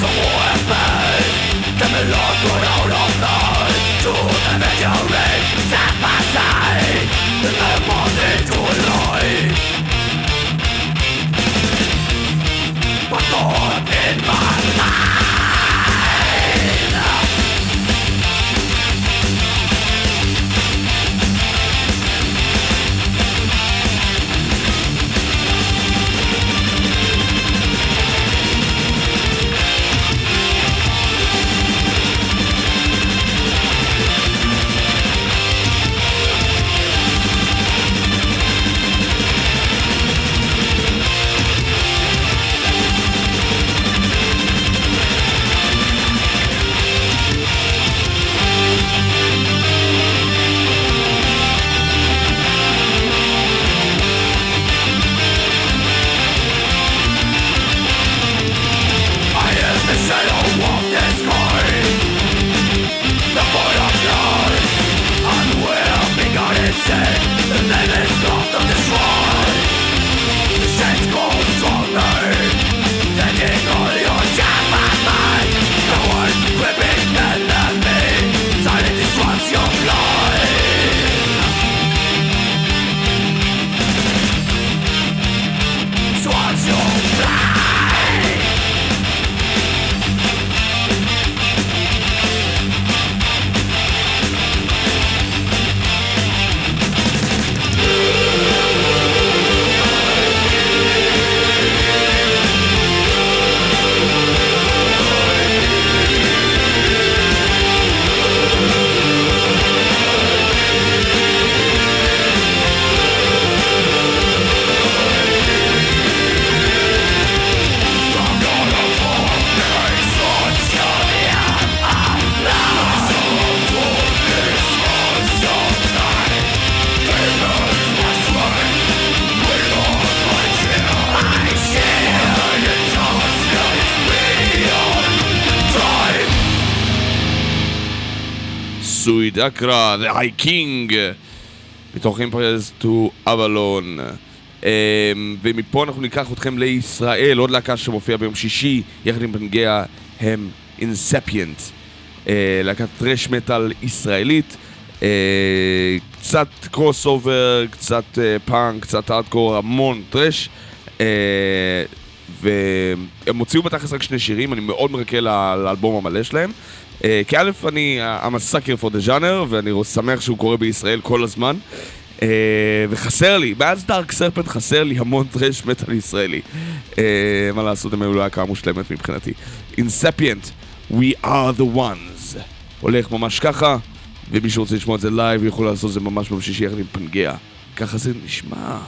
[SPEAKER 4] the one.
[SPEAKER 1] אקרא, The High King, מתוך to Avalon. אמ, ומפה אנחנו ניקח אתכם לישראל, עוד להקה שמופיעה ביום שישי, יחד עם Pangea הם Insapient. להקת thrash metal ישראלית. אה, קצת crossover, קצת אה, פאנק, קצת הארדקור, המון thrash. והם הוציאו בתכלס רק שני שירים, אני מאוד מחכה ל- לאלבום המלא שלהם. אה, כי א', אני sucker for the genre, ואני שמח שהוא קורה בישראל כל הזמן. אה, וחסר לי, מאז Dark Serpent חסר לי המון thrash metal ישראלי. אה, מה לעשות, הם היו להקה מושלמת מבחינתי. Insapient, We are the ones. הולך ממש ככה, ומי שרוצה לשמוע את זה live יכול לעשות את זה ממש ביום יחד עם Pangea. ככה זה נשמע.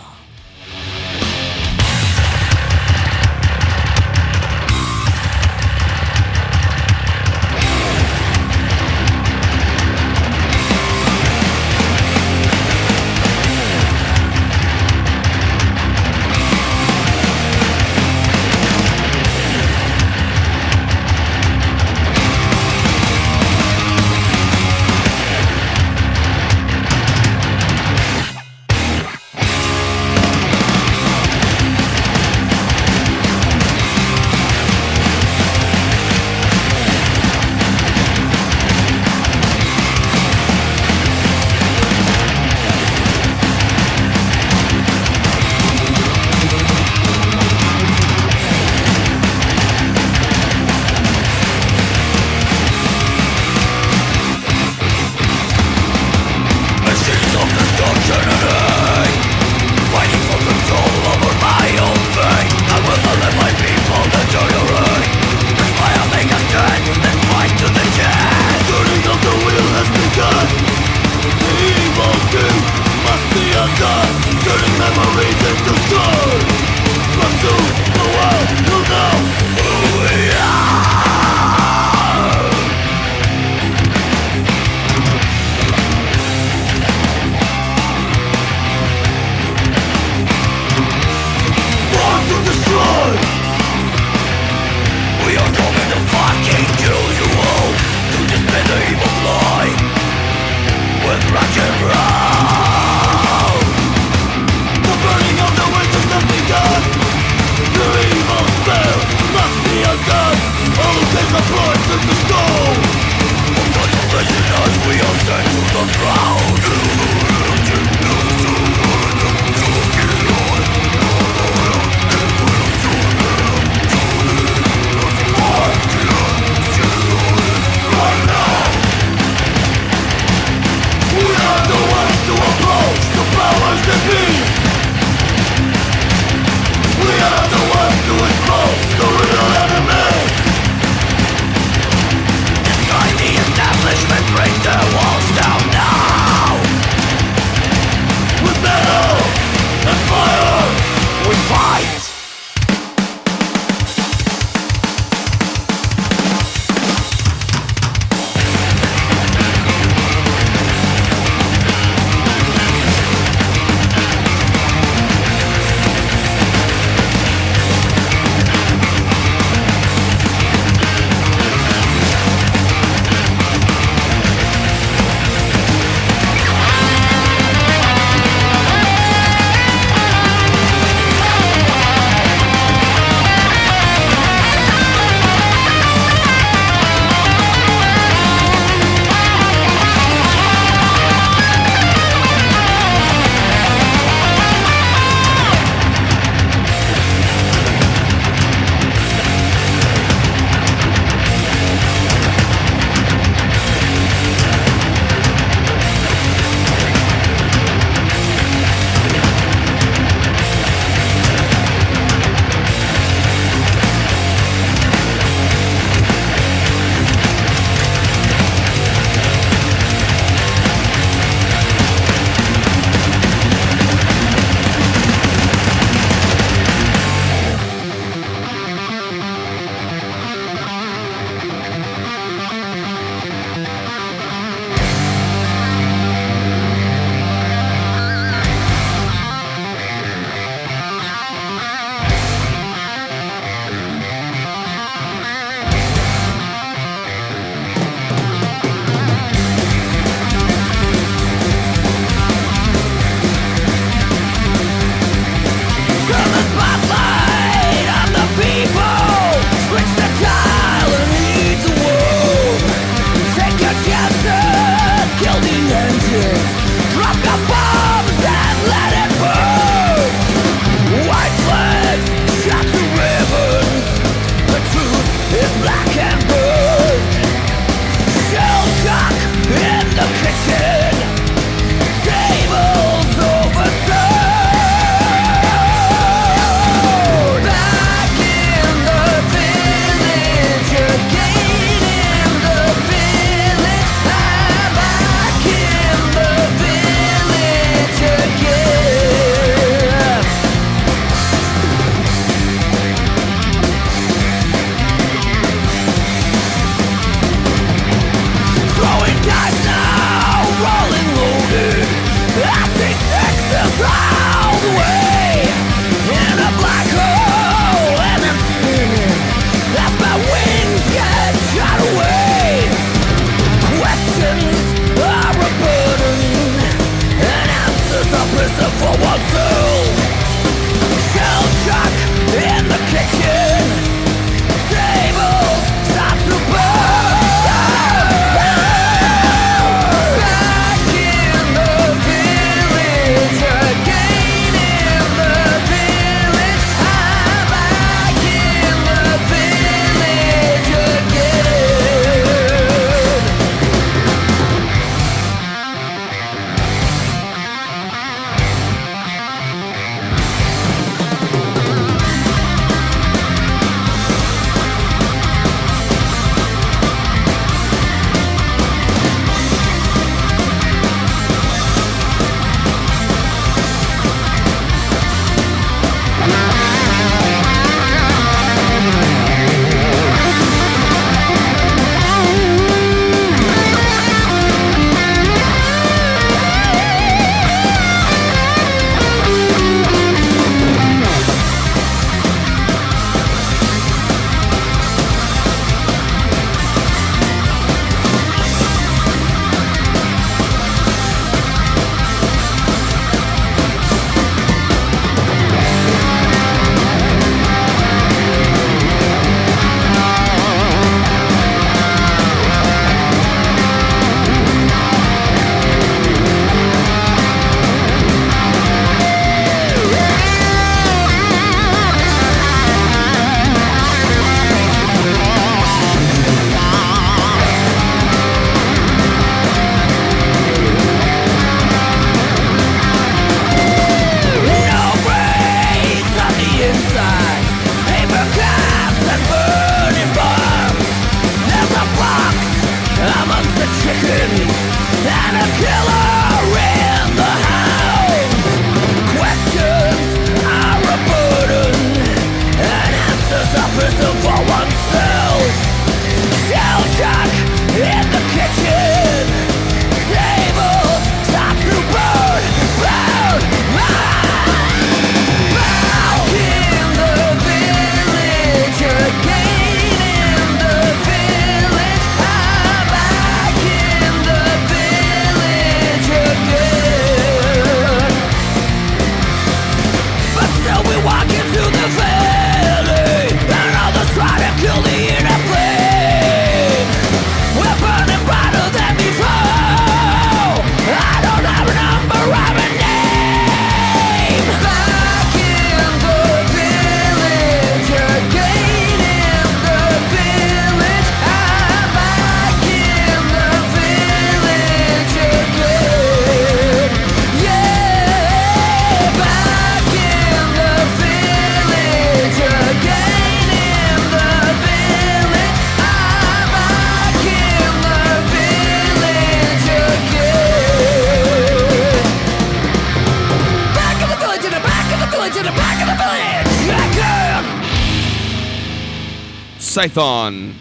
[SPEAKER 1] סייתון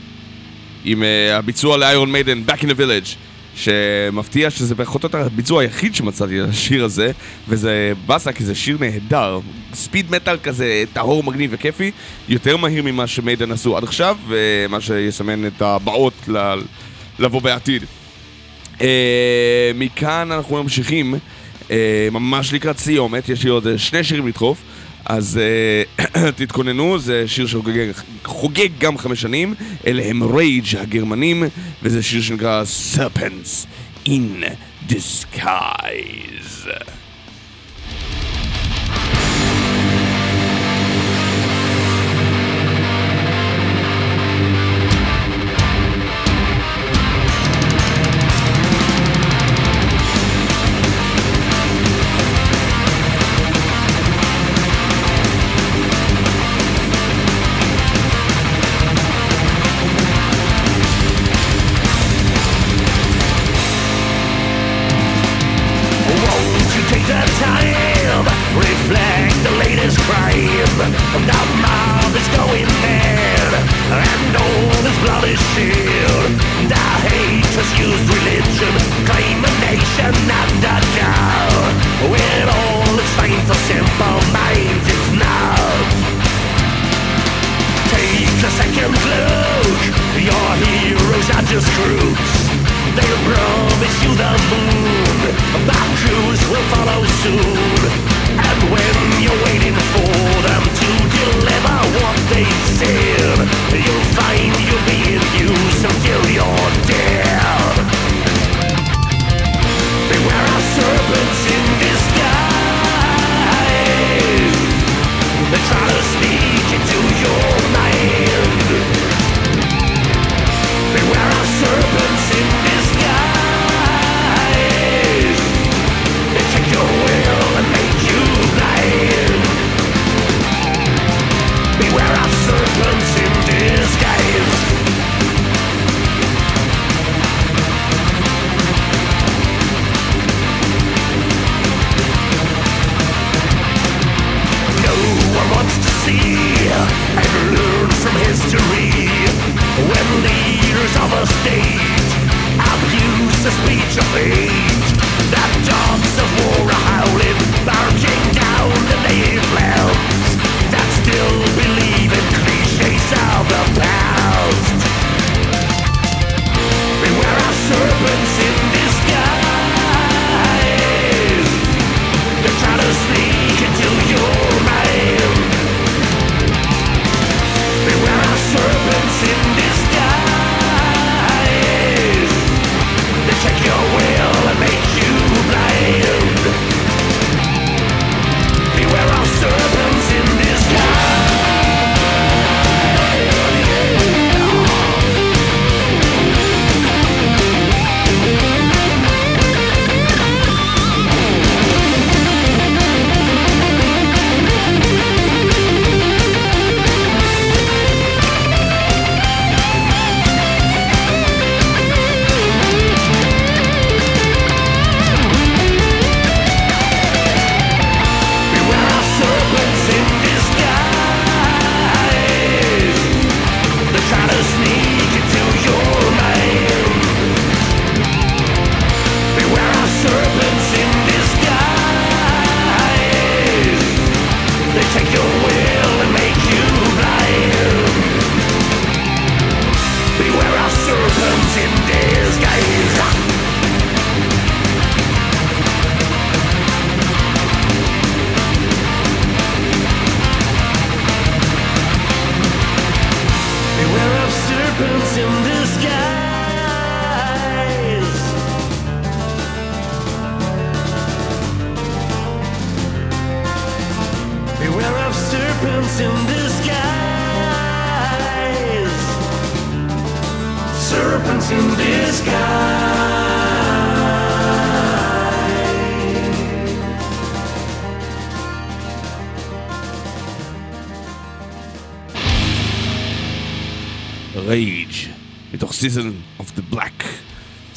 [SPEAKER 1] עם אה, הביצוע ל Iron Maiden, Back in the Village שמפתיע שזה פחות או יותר הביצוע היחיד שמצאתי לשיר הזה וזה באסה כי זה שיר נהדר. speed metal כזה טהור, מגניב וכיפי יותר מהיר ממה ש Maiden עשו עד עכשיו ומה שיסמן את הבאות ל... לבוא בעתיד. אה, מכאן אנחנו ממשיכים אה, ממש לקראת סיומת, יש לי עוד שני שירים לדחוף. אז אה, תתכוננו, זה שיר שחוגג גם חמש שנים, אלה הם רייג' הגרמנים, וזה שיר שנקרא Serpents in Disguise.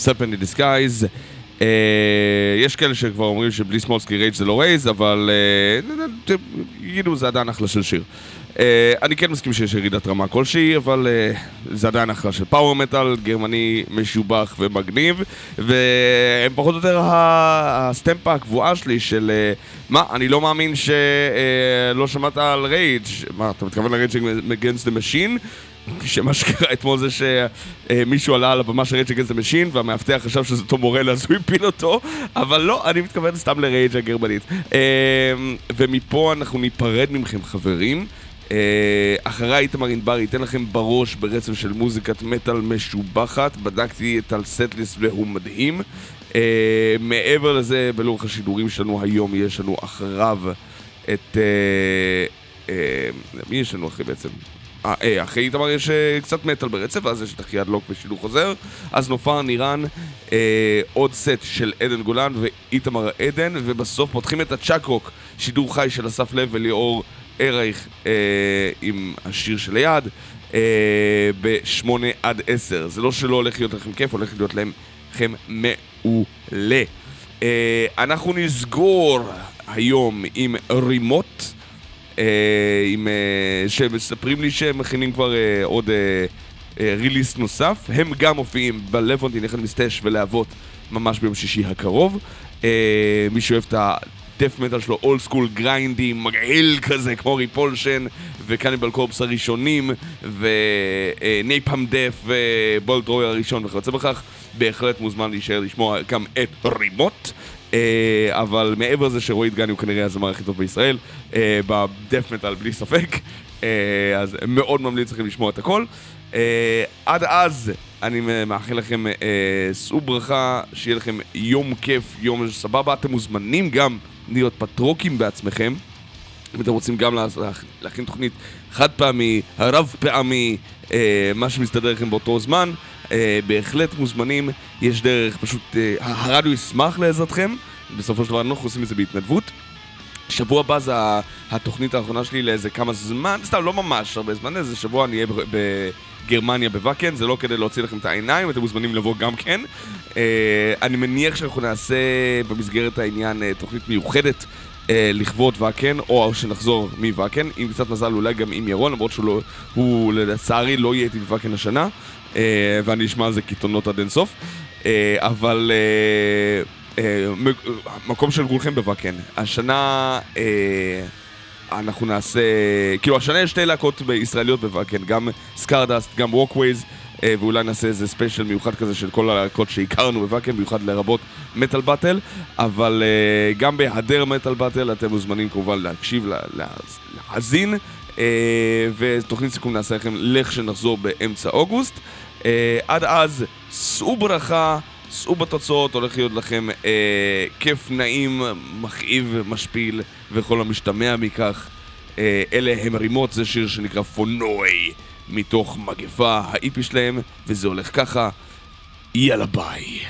[SPEAKER 4] Serpents in Disguise.
[SPEAKER 1] יש כאלה שכבר אומרים שבלי סמולסקי Rage זה לא Rage, אבל אה, יגידו זה עדיין אחלה של שיר. אה, אני כן מסכים שיש ירידת רמה כלשהי, אבל אה, זה עדיין אחלה של power metal, גרמני משובח ומגניב, והם פחות או יותר הסטמפה הקבועה שלי של אה, מה, אני לא מאמין שלא שמעת על Rage, מה, אתה מתכוון ל Rage Against the Machine? שמה שקרה אתמול זה שמישהו עלה על הבמה של Rage Against the Machine והמאבטח חשב שזה תום מורלו אז הוא הפיל אותו אבל לא, אני מתכוון סתם ל Rage הגרמנית. אה, ומפה אנחנו ניפרד מכם חברים. אה, אחריי איתמר ענבר ייתן לכם בראש ברצף של מוזיקת מטאל משובחת. בדקתי את ה setlist והוא מדהים. אה, מעבר לזה בלוח השידורים שלנו היום יש לנו אחריו את... אה, מי יש לנו אחרי בעצם? אה, אה, אחרי איתמר יש אה, קצת מטאל ברצף, ואז יש את אחי הדלוק בשידור חוזר. אז נופר נירן, אה, עוד סט של עדן גולן ואיתמר עדן, ובסוף פותחים את הצ'אקרוק, שידור חי של אסף לב וליאור ארייך אה, עם השיר שליד, אה, ב-8 עד 10. זה לא שלא הולך להיות לכם כיף, הולך להיות לכם מעולה. אה, אנחנו נסגור היום עם רימוט. אה, עם, אה, שמספרים לי שהם מכינים כבר אה, עוד אה, אה, release נוסף. הם גם מופיעים בלבונטין יחד עם סטאש ולהבות ממש ביום שישי הקרוב. אה, מי שאוהב את ה death metal שלו, old school grindy, מגעיל כזה, כמו Repulsion ו Cannibal Corpse הראשונים, ו Napalm Death ו Bolt Thrower הראשון וכיוצא בכך, בהחלט מוזמן להישאר לשמוע גם את רימוט. אה, אבל מעבר לזה שרועי דגני הוא כנראה הזמר הכי טוב בישראל, אה, בדף מטאל בלי ספק, אה, אז מאוד ממליץ לכם לשמוע את הכל. עד אז, אני מאחל לכם שאו ברכה, שיהיה לכם יום כיף, יום סבבה. אתם מוזמנים גם להיות פטרוקים בעצמכם. אם אתם רוצים גם לה- להכ- להכין תוכנית חד פעמי, רב פעמי, מה שמסתדר לכם באותו זמן, אה, בהחלט מוזמנים, יש דרך, פשוט אה, הרדיו ישמח לעזרתכם, בסופו של דבר אנחנו עושים את זה בהתנדבות. שבוע הבא זה התוכנית האחרונה שלי לאיזה כמה זמן, סתם לא ממש הרבה זמן, איזה שבוע אני אהיה בגרמניה בוואקן, זה לא כדי להוציא לכם את העיניים, אתם מוזמנים לבוא גם כן. אה, אני מניח שאנחנו נעשה במסגרת העניין תוכנית מיוחדת אה, לכבוד ואקן, או שנחזור מוואקן, עם קצת מזל אולי גם עם ירון, למרות שהוא, לא, לצערי לא יהיה איתי בוואקן השנה, ואני אשמע על זה קיתונות עד אינסוף. אה, אבל אה, אה, מקום של כולכם בוואקן. השנה אה, אנחנו נעשה, כאילו השנה יש שתי להקות ישראליות בוואקן, גם Scardust, גם Walkways, אה, ואולי נעשה איזה special מיוחד כזה של כל הלהקות שהכרנו בוואקן, במיוחד לרבות Metal Battle, אבל אה, גם בהיעדר Metal Battle אתם מוזמנים כמובן להקשיב, לה- לה- להאזין, אה, ותוכנית סיכום נעשה לכם לכשנחזור באמצע אוגוסט. אה, עד אז, שאו ברכה. סעו בתוצאות, הולך להיות לכם אה, כיף נעים, מכאיב, משפיל וכל המשתמע מכך. אה, אלה הם רימות, זה שיר שנקרא פונוי מתוך מגפה האיפי שלהם, וזה הולך ככה, יאללה ביי.